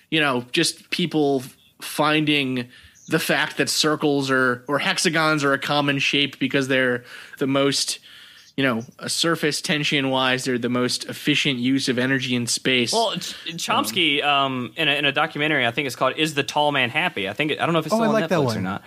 you know, just people finding the fact that circles or or hexagons are a common shape because they're the most you know a surface tension wise they're the most efficient use of energy in space Well, Ch- Chomsky, um, in, a, in a documentary, I think it's called "Is the Tall Man Happy?" I think it, I don't know if it's Oh, still I on like Netflix that or not.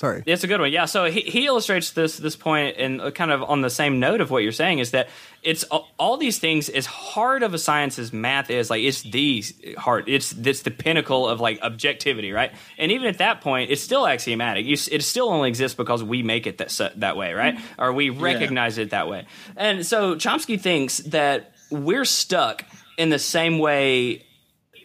Sorry. It's a good one, yeah. So he, he illustrates this this point, and uh, kind of on the same note of what you're saying is that it's all, these things. As hard of a science as math is, like it's the hard. It's it's the pinnacle of like objectivity, right? And even at that point, it's still axiomatic. You, it still only exists because we make it that that way, right? Or we recognize it that way. And so Chomsky thinks that we're stuck in the same way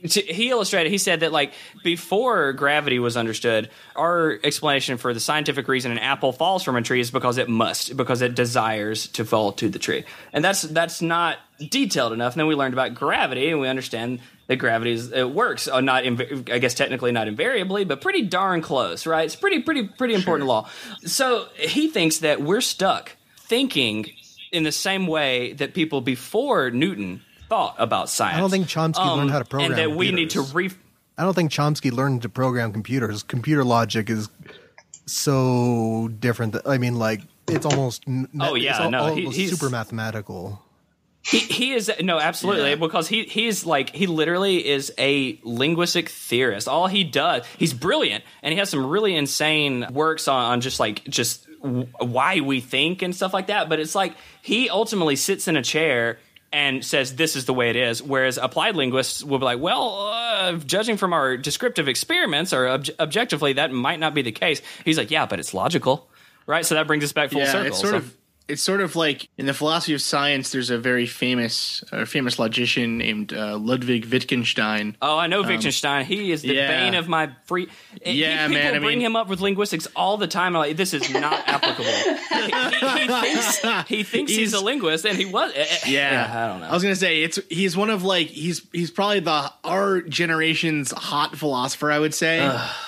to- he illustrated he said that like before gravity was understood our explanation for the scientific reason an apple falls from a tree is because it must because it desires to fall to the tree. And that's that's not detailed enough. And then we learned about gravity and we understand that gravity is it works uh, not inv- i guess technically not invariably but pretty darn close right? It's pretty pretty pretty important law. So he thinks that we're stuck thinking in the same way that people before newton thought about science I don't think Chomsky Um, learned how to program and that we need to computers. re I don't think Chomsky learned to program computers. Computer logic is so different. That, I mean, like it's almost Oh, yeah, it's al- no, he- he's- super mathematical. He, he is no absolutely because he he's like he literally is a linguistic theorist. All he does, he's brilliant, and he has some really insane works on, on just like just w- why we think and stuff like that. But it's like he ultimately sits in a chair and says this is the way it is, whereas applied linguists will be like, well, uh, judging from our descriptive experiments, or ob- objectively, that might not be the case. He's like, yeah, but it's logical, right? So that brings us back full yeah, circle. It's sort So- of it's sort of like in the philosophy of science. There's a very famous, uh, famous logician named uh, Ludwig Wittgenstein. Oh, I know Um, Wittgenstein. he is the yeah. bane of my free. Yeah, people man, I bring mean- him up with linguistics all the time. I'm like, this is not applicable. he, he- he thinks, he thinks he's, He's- a linguist, and he was. eh, eh, Yeah. I don't know. I was gonna say it's he's one of like he's he's probably the our generation's hot philosopher. I would say,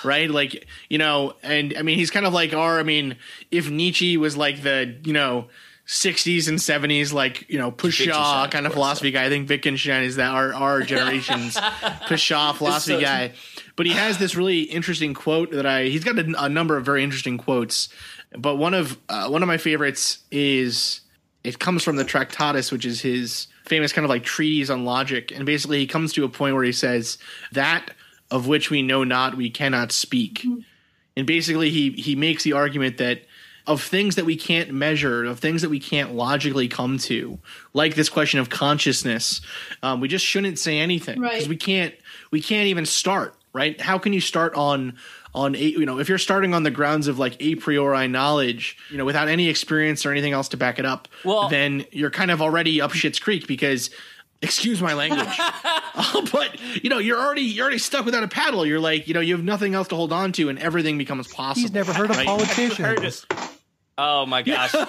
right? Like you know, and I mean he's kind of like our. I mean, if Nietzsche was like the you know. 60s and 70s, like you know, Pushaw Wittgenstein, kind of of course, philosophy guy. I think Wittgenstein is that our our generation's Pushaw philosophy so- guy. But he has this really interesting quote that I. He's got a, a number of very interesting quotes, but one of uh, one of my favorites is it comes from the Tractatus, which is his famous kind of like treatise on logic. And basically, he comes to a point where he says, That of which we know not, we cannot speak. And basically, he, he makes the argument that of things that we can't measure, of things that we can't logically come to, like this question of consciousness, um, we just shouldn't say anything Right. because we can't we can't even start. Right? How can you start on on a you know if you're starting on the grounds of like a priori knowledge, you know, without any experience or anything else to back it up, Well- then you're kind of already up shit's creek because. Excuse my language, Uh, but you know you're already you're already stuck without a paddle. You're like you know you have nothing else to hold on to, and everything becomes possible. He's never heard of right? politicians. Oh my gosh! you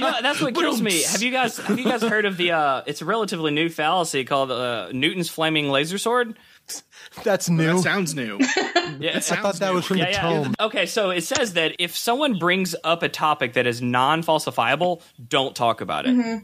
know, that's what kills me. Have you guys have you guys heard of the? uh It's a relatively new fallacy called uh, Newton's flaming laser sword. That's Well, new. that sounds new. Yeah, I thought that was from the tome. Okay, so it says that if someone brings up a topic that is non-falsifiable, don't talk about it.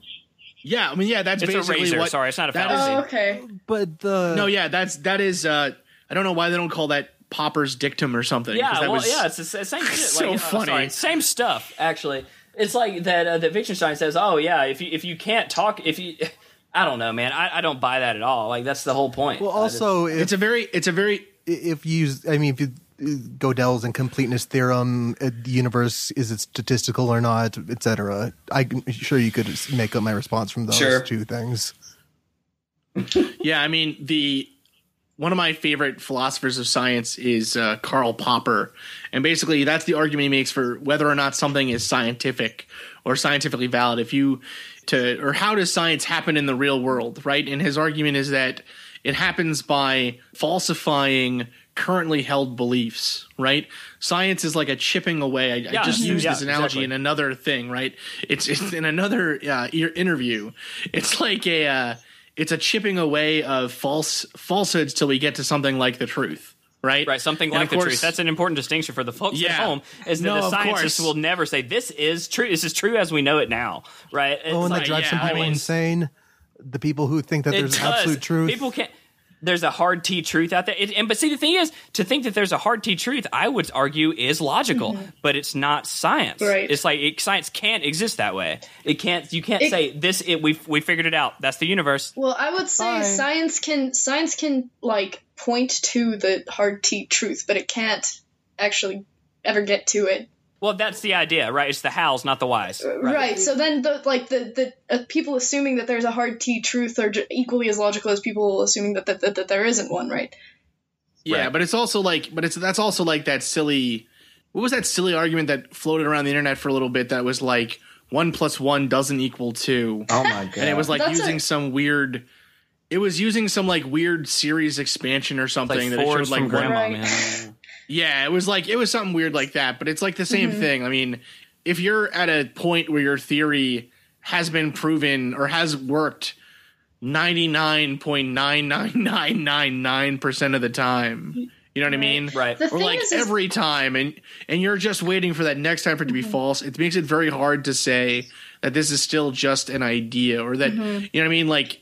Yeah, I mean, yeah, that's It's a basically razor, what. sorry, it's not a that fallacy. Oh, okay. But the No, yeah, that's that is. uh I don't know why they don't call that Popper's dictum or something. Yeah, that well, was, yeah, it's the same shit. so uh, funny. sorry, same stuff actually. It's like that. Uh, that Wittgenstein says, "Oh yeah, if you if you can't talk, if you." I don't know, man. I, I don't buy that at all. Like that's the whole point. well, I just- also if, It's a very. It's a very. if you I mean, if you Gödel's incompleteness theorem, uh, the universe is it statistical or not, etc. I'm sure you could make up my response from those Sure. two things. Yeah, I mean the one of my favorite philosophers of science is uh, Karl Popper, and basically that's the argument he makes for whether or not something is scientific or scientifically valid. If you to or how does science happen in the real world, right? And his argument is that it happens by falsifying currently held beliefs, right? Science is like a chipping away. I, I just used yeah, this analogy exactly. in another thing, right? It's, it's in another uh, interview. It's like a uh, it's a chipping away of false falsehoods till we get to something like the truth, right? Right, something And like of the truth. That's an important distinction for the folks at home. Is that No, the scientists course. will never say this is true. This is true as we know it now. Right? It's oh, and like, that drives some yeah, I people mean- insane. The people who think that there's does. absolute truth. People can't. There's a hard T truth out there, it, and but see the thing is to think that there's a hard T truth. I would argue is logical, mm-hmm. but it's not science. Right. It's like it, science can't exist that way. It can't. You can't It- say this. It we we figured it out. That's the universe. Well, I would say Bye. science can science can like point to the hard T truth, but it can't actually ever get to it. Well, that's the idea, right? It's the hows, not the whys. Right. So then, the like the the uh, people assuming that there's a hard T truth are j- equally as logical as people assuming that that, that, that there isn't one. Right. Yeah, Right. but it's also like, but it's that's also like that silly. What was that silly argument that floated around the internet for a little bit? That was like one plus one doesn't equal two. Oh my god! and it was like That's using a- some weird. It was using some like weird series expansion or something like that it showed like from one- grandma, Right. man. Yeah, it was like it was something weird like that, but it's like the same Mm-hmm. thing. I mean, if you're at a point where your theory has been proven or has worked 99.99999% of the time, you know what I mean? Right. The or like is, is every time and and you're just waiting for that next time for it to be Mm-hmm. false, it makes it very hard to say that this is still just an idea or that Mm-hmm. you know what I mean like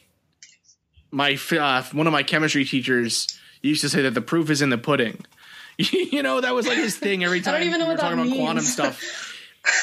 my f- uh, one of my chemistry teachers used to say that the proof is in the pudding. you know, that was like his thing every time I don't even know we were what that talking about quantum means. stuff.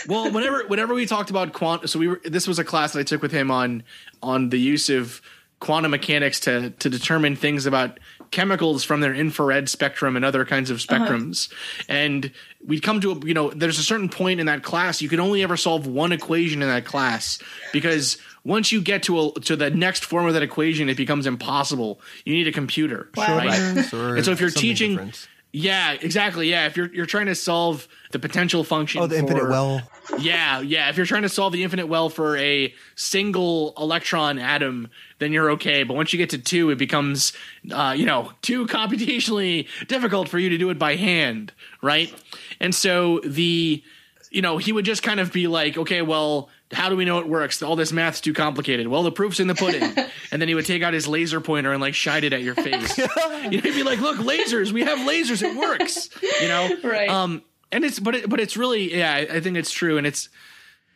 Well, whenever whenever we talked about quantum, so we were this was a class that I took with him on on the use of quantum mechanics to to determine things about chemicals from their infrared spectrum and other kinds of uh-huh. spectrums. And we'd come to a you know, there's a certain point in that class you can only ever solve one equation in that class because once you get to a to the next form of that equation, it becomes impossible. You need a computer, Wow. right? Schrödinger's or and so if you're something teaching, different. Yeah, exactly, yeah. If you're you're trying to solve the potential function, Oh, the infinite well. yeah, yeah. If you're trying to solve the infinite well for a single electron atom, then you're okay. But once you get to two, it becomes, uh, you know, too computationally difficult for you to do it by hand, right? And so the, you know, he would just kind of be like, okay, well, how do we know it works? All this math's too complicated. Well, the proof's in the pudding. and then he would take out his laser pointer and like shine it at your face. you know, he'd be like, look, lasers. We have lasers. It works. You know, Right. Um, and it's but it, but it's really yeah. I I think it's true, and it's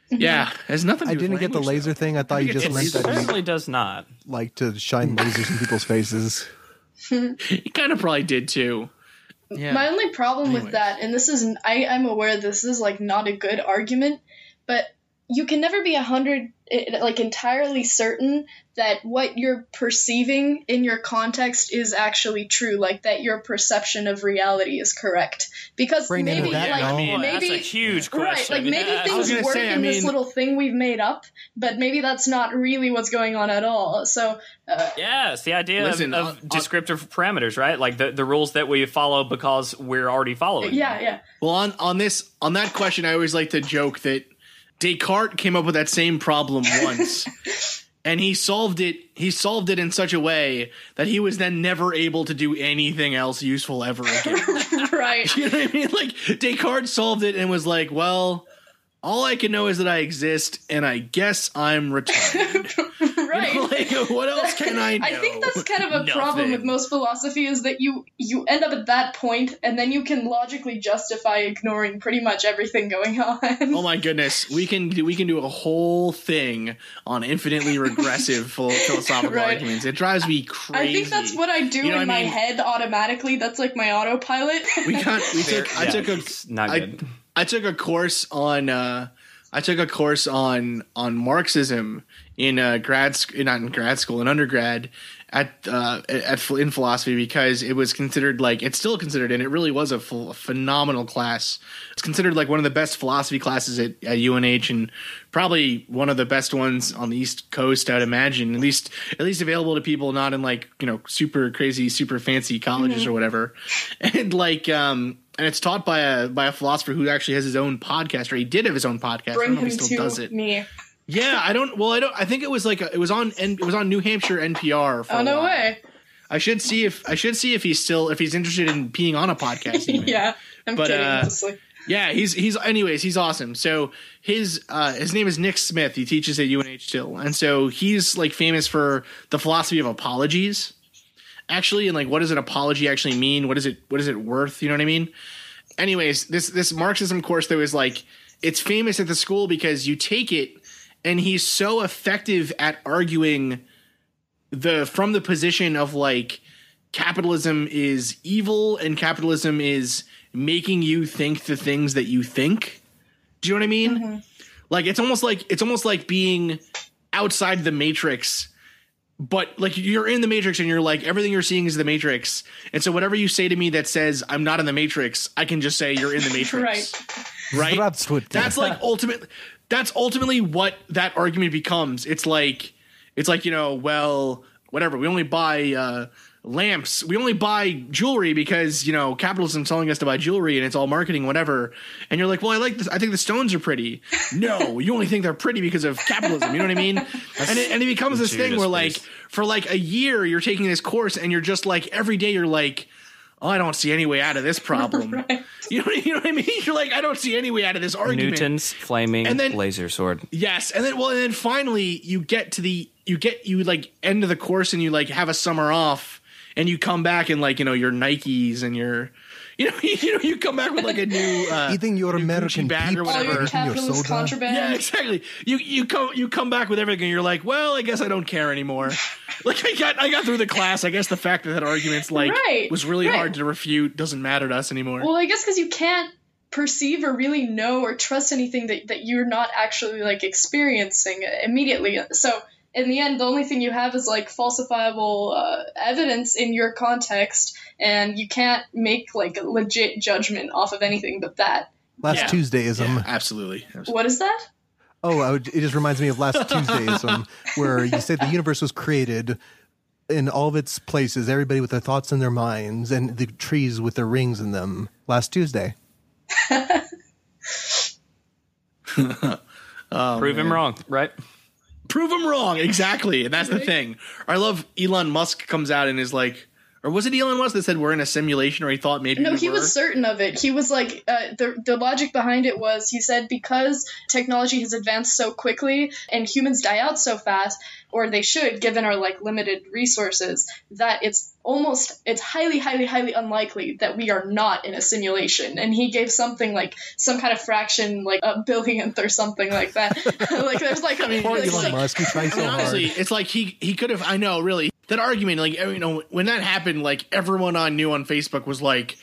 yeah. It has nothing. To I do didn't get the language, laser thing. I thought you just it's- meant that you certainly does not. like to shine lasers in people's faces. He kind of probably did too. Yeah. My only problem Anyways. with that, and this is, I, I'm aware this is like not a good argument, but you can never be a hundred, eh, like entirely certain that what you're perceiving in your context is actually true, like that your perception of reality is correct. Because Brain maybe, that, like, no. Maybe that's a huge Right, like maybe Yeah. Things gonna work say, I in this little thing we've made up, but maybe that's not really what's going on at all. So, uh, Yeah, it's the idea Listen, of, on- of descriptive parameters, right? Like the, the rules that we follow because we're already following. yeah, yeah. Well, on on this on that question, I always like to joke that Descartes came up with that same problem once. And he solved it. He solved it in such a way that he was then never able to do anything else useful ever again. right. You know what I mean? Like Descartes solved it and was like, "Well, all I can know is that I exist, and I guess I'm retired." right. like, what else can I know? I think that's kind of a problem with most philosophy is that you you end up at that point and then you can logically justify ignoring pretty much everything going on. Oh my goodness, we can do we can do a whole thing on infinitely regressive philosophical Right. arguments. It drives me crazy. I think that's what I do You know in what I my head automatically. That's like my autopilot. we got we took I took a it's not I- I took a course on uh I took a course on on Marxism in uh, grad sc- not in grad school in undergrad at uh, at in philosophy because it was considered like it's still considered and it really was a ph- phenomenal class. It's considered like one of the best philosophy classes at, at UNH and probably one of the best ones on the East Coast. I'd imagine at least at least available to people not in like you know super crazy super fancy colleges Mhm. or whatever. And like um and it's taught by a by a philosopher who actually has his own podcast or he did have his own podcast. I don't know if he still to does it. me. Yeah, I don't. Well, I don't. I think it was like a, it was on N, it was on New Hampshire NPR. For Oh no way. I should see if I should see if he's still if he's interested in being on a podcast. yeah, I'm But, kidding. uh, honestly. Yeah, he's he's anyways, he's awesome. So his uh his name is Nick Smith. He teaches at UNH still. And so he's like famous for the philosophy of apologies. Actually, and like what does an apology actually mean? What is it what is it worth? You know what I mean? Anyways, this this Marxism course though is like it's famous at the school because you take it and he's so effective at arguing the from the position of like capitalism is evil and capitalism is making you think the things that you think. Do you know what I mean? Mm-hmm. Like it's almost like it's almost like being outside the matrix but like you're in the matrix and you're like everything you're seeing is the matrix. And so whatever you say to me that says i'm not in the matrix i can just say you're in the matrix. Right. Right? That's like ultimate that's ultimately what that argument becomes. It's like it's like you know well whatever we only buy uh lamps. We only buy jewelry because you know capitalism's telling us to buy jewelry and it's all marketing whatever. And you're like well i like this i think the stones are pretty. No you only think they're pretty because of capitalism you know what i mean? And it, and it becomes this thing where like for like a year you're taking this course and you're just like every day you're like i don't see any way out of this problem. You, know, you know what i mean? You're like i don't see any way out of this argument. Newton's flaming And then- laser sword. Yes, and then well, and then finally you get to the you get you like end of the course and you like have a summer off and you come back and like you know your Nikes and your you know you know you come back with like a new uh, Eating your American Gucci bag or peeps, All your whatever. drinking your capitalist soda. contraband. Yeah, exactly. You you come you come back with everything. and You're like, well, I guess I don't care anymore. like I got I got through the class. I guess the fact that that argument's like Right, was really right. hard to refute doesn't matter to us anymore. Well, I guess because you can't perceive or really know or trust anything that, that you're not actually like experiencing immediately. So in the end, the only thing you have is like falsifiable uh, evidence in your context, and you can't make like a legit judgment off of anything but that. Last Yeah. Tuesdayism. Yeah, absolutely. absolutely. What is that? Oh, I would, it just reminds me of last Tuesdays um, where you said the universe was created in all of its places, everybody with their thoughts in their minds, and the trees with their rings in them. Last Tuesday. Oh, Prove him wrong, right? Prove them wrong, exactly. And that's the thing. I love Elon Musk comes out and is like, or was it Elon Musk that said we're in a simulation, or he thought maybe No, we he were? was certain of it. He was like, uh, the the logic behind it was he said because technology has advanced so quickly and humans die out so fast, or they should, given our like limited resources, that it's almost it's highly, highly, highly unlikely that we are not in a simulation. And he gave something like some kind of fraction, like a billionth or something like that. like there's like, Poor there's, Elon like- Musk, he tries I mean, so honestly, hard. it's like he he could have. I know, really, that argument. Like you know, when that happened, like everyone I knew on Facebook was like,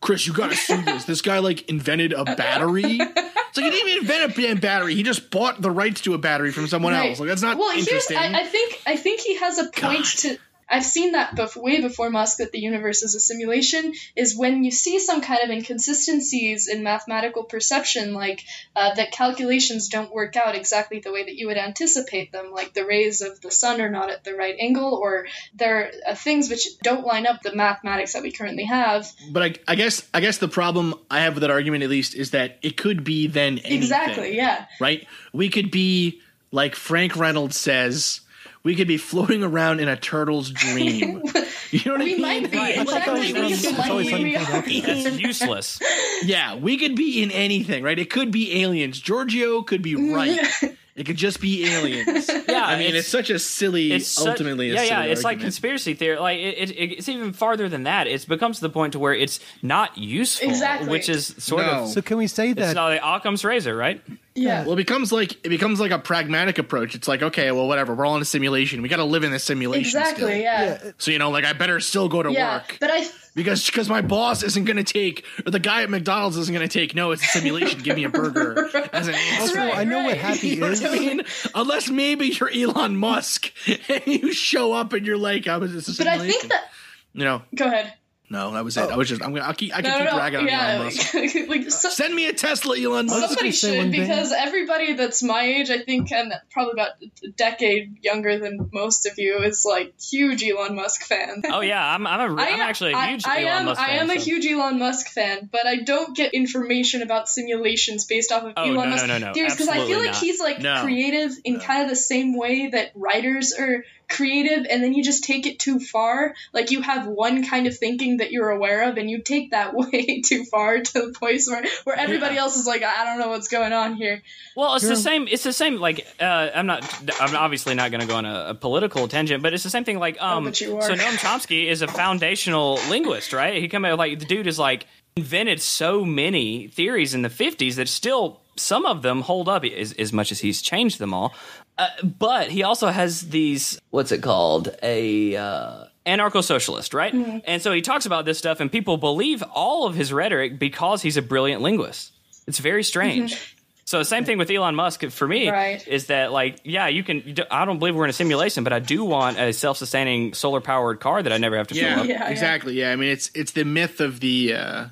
"Chris, you got to sue this. This guy like invented a battery. It's like he didn't even invent a damn battery. He just bought the rights to a battery from someone Right. else. Like that's not well, here's interesting. I, I think I think he has a point to. I've seen that bef- way before Musk that the universe is a simulation. Is when you see some kind of inconsistencies in mathematical perception, like uh, that calculations don't work out exactly the way that you would anticipate them, like the rays of the sun are not at the right angle, or there are things which don't line up the mathematics that we currently have. but I, I guess I guess the problem I have with that argument at least is that it could be then anything, Exactly. Yeah. right? We could be like Frank Reynolds says. We could be floating around in a turtle's dream. you know what I mean? might be. Right. Exactly. We just might be. That's useless. Yeah, we could be in anything, right? It could be aliens. Giorgio could be right. it could just be aliens. Yeah, I mean, it's, such a silly, it's such- ultimately, a yeah, yeah. silly It's like conspiracy theory. Like it, it, it's even farther than that. It becomes to the point to where it's not useful, Exactly. which is sort No. of. So can we say It's that not like Occam's razor, right? Yeah. Well, it becomes like it becomes like a pragmatic approach. It's like, okay, well, whatever. We're all in a simulation. We got to live in this simulation. Exactly. still. Yeah. So you know, like, I better still go to Yeah. work But I because because my boss isn't going to take, or the guy at McDonald's isn't going to take. No, it's a simulation. Give me a burger as an answer. Also, I know what happy You know is. what I mean? Unless maybe you're Elon Musk and you show up and you're like, I was just a simulation. but I think that you know, go ahead. No, that was it. Oh. I was just, I'm gonna, I'll keep, I can No, keep no, no. dragging on yeah, Elon Musk. like, like, so- Send me a Tesla, Elon Musk. Somebody say one should thing. because everybody that's my age, I think, and probably about a decade younger than most of you, is like huge Elon Musk fan. Oh yeah, I'm. I'm, a, I I'm actually a huge I, Elon am. Musk Fan, I fan, am a huge Elon Musk fan, but I don't get information about simulations based off of Oh, Elon no, Musk no, no, no. theories because I feel like not. he's like No. creative in kind of the same way that writers are creative, and then you just take it too far. Like you have one kind of thinking that you're aware of, and you take that way too far to the point where where everybody else is like, I don't know what's going on here. Well, it's the same. It's the same. Like, uh, I'm not. I'm obviously not going to go on a, a political tangent, but it's the same thing. Like, um, but you are. so Noam Chomsky is a foundational linguist, right? He come out like the dude is like invented so many theories in the 50s that still some of them hold up as, as much as he's changed them all. Uh, but he also has these what's it called a uh, anarcho-socialist, right? Mm-hmm. And so he talks about this stuff, and people believe all of his rhetoric because he's a brilliant linguist. It's very strange. So the same thing with Elon Musk for me Mm-hmm. Right. is that like yeah you can you do- I don't believe we're in a simulation but I do want a self-sustaining solar powered car that I never have to Yeah, fill up. Yeah, yeah. exactly. Yeah, I mean, it's it's the myth of the. uh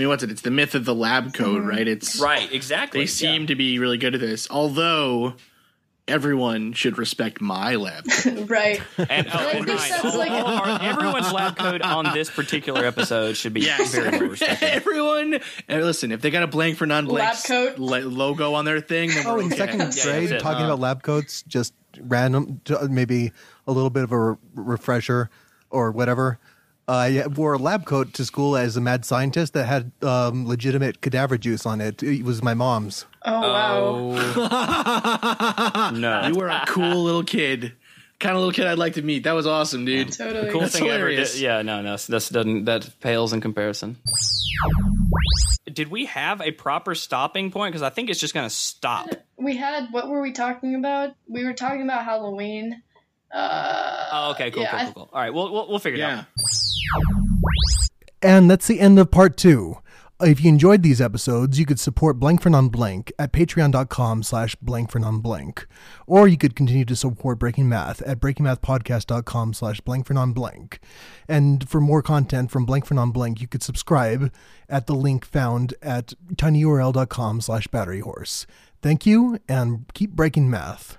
I mean, what's it? It's the myth of the lab code, Mm-hmm. right? It's Right, exactly. They seem to be really good at this, although everyone should respect my lab. code. right. And, oh, I and think like- Our- everyone's lab code on this particular episode should be Yes, very well respected. everyone. Listen, if they got a blank for non-blank Lab coat? lo- logo on their thing, then Oh, we're in okay. second that's grade, it. talking Uh, about lab coats, just random, maybe a little bit of a re- refresher or whatever. I wore a lab coat to school as a mad scientist that had um, legitimate cadaver juice on it. It was my mom's. Oh wow. no. You were a cool little kid, kind of little kid I'd like to meet. That was awesome, dude. Totally. cool That's thing hilarious. ever did. Yeah, no, no, that's doesn't that pales in comparison. Did we have a proper stopping point? Because I think it's just going to stop. We had what were we talking about? We were talking about Halloween. Uh, Oh, okay, cool, yeah, cool, cool, cool. All right, we'll we'll, we'll figure it Yeah. out. And that's the end of part two. If you enjoyed these episodes, you could support Blank for Non-Blank at patreon.com slash blank for non-blank. Or you could continue to support Breaking Math at breakingmathpodcast.com slash blank for non-blank. And for more content from Blank for Non-Blank, you could subscribe at the link found at tinyurl.com slash batteryhorse. Thank you, and keep breaking math.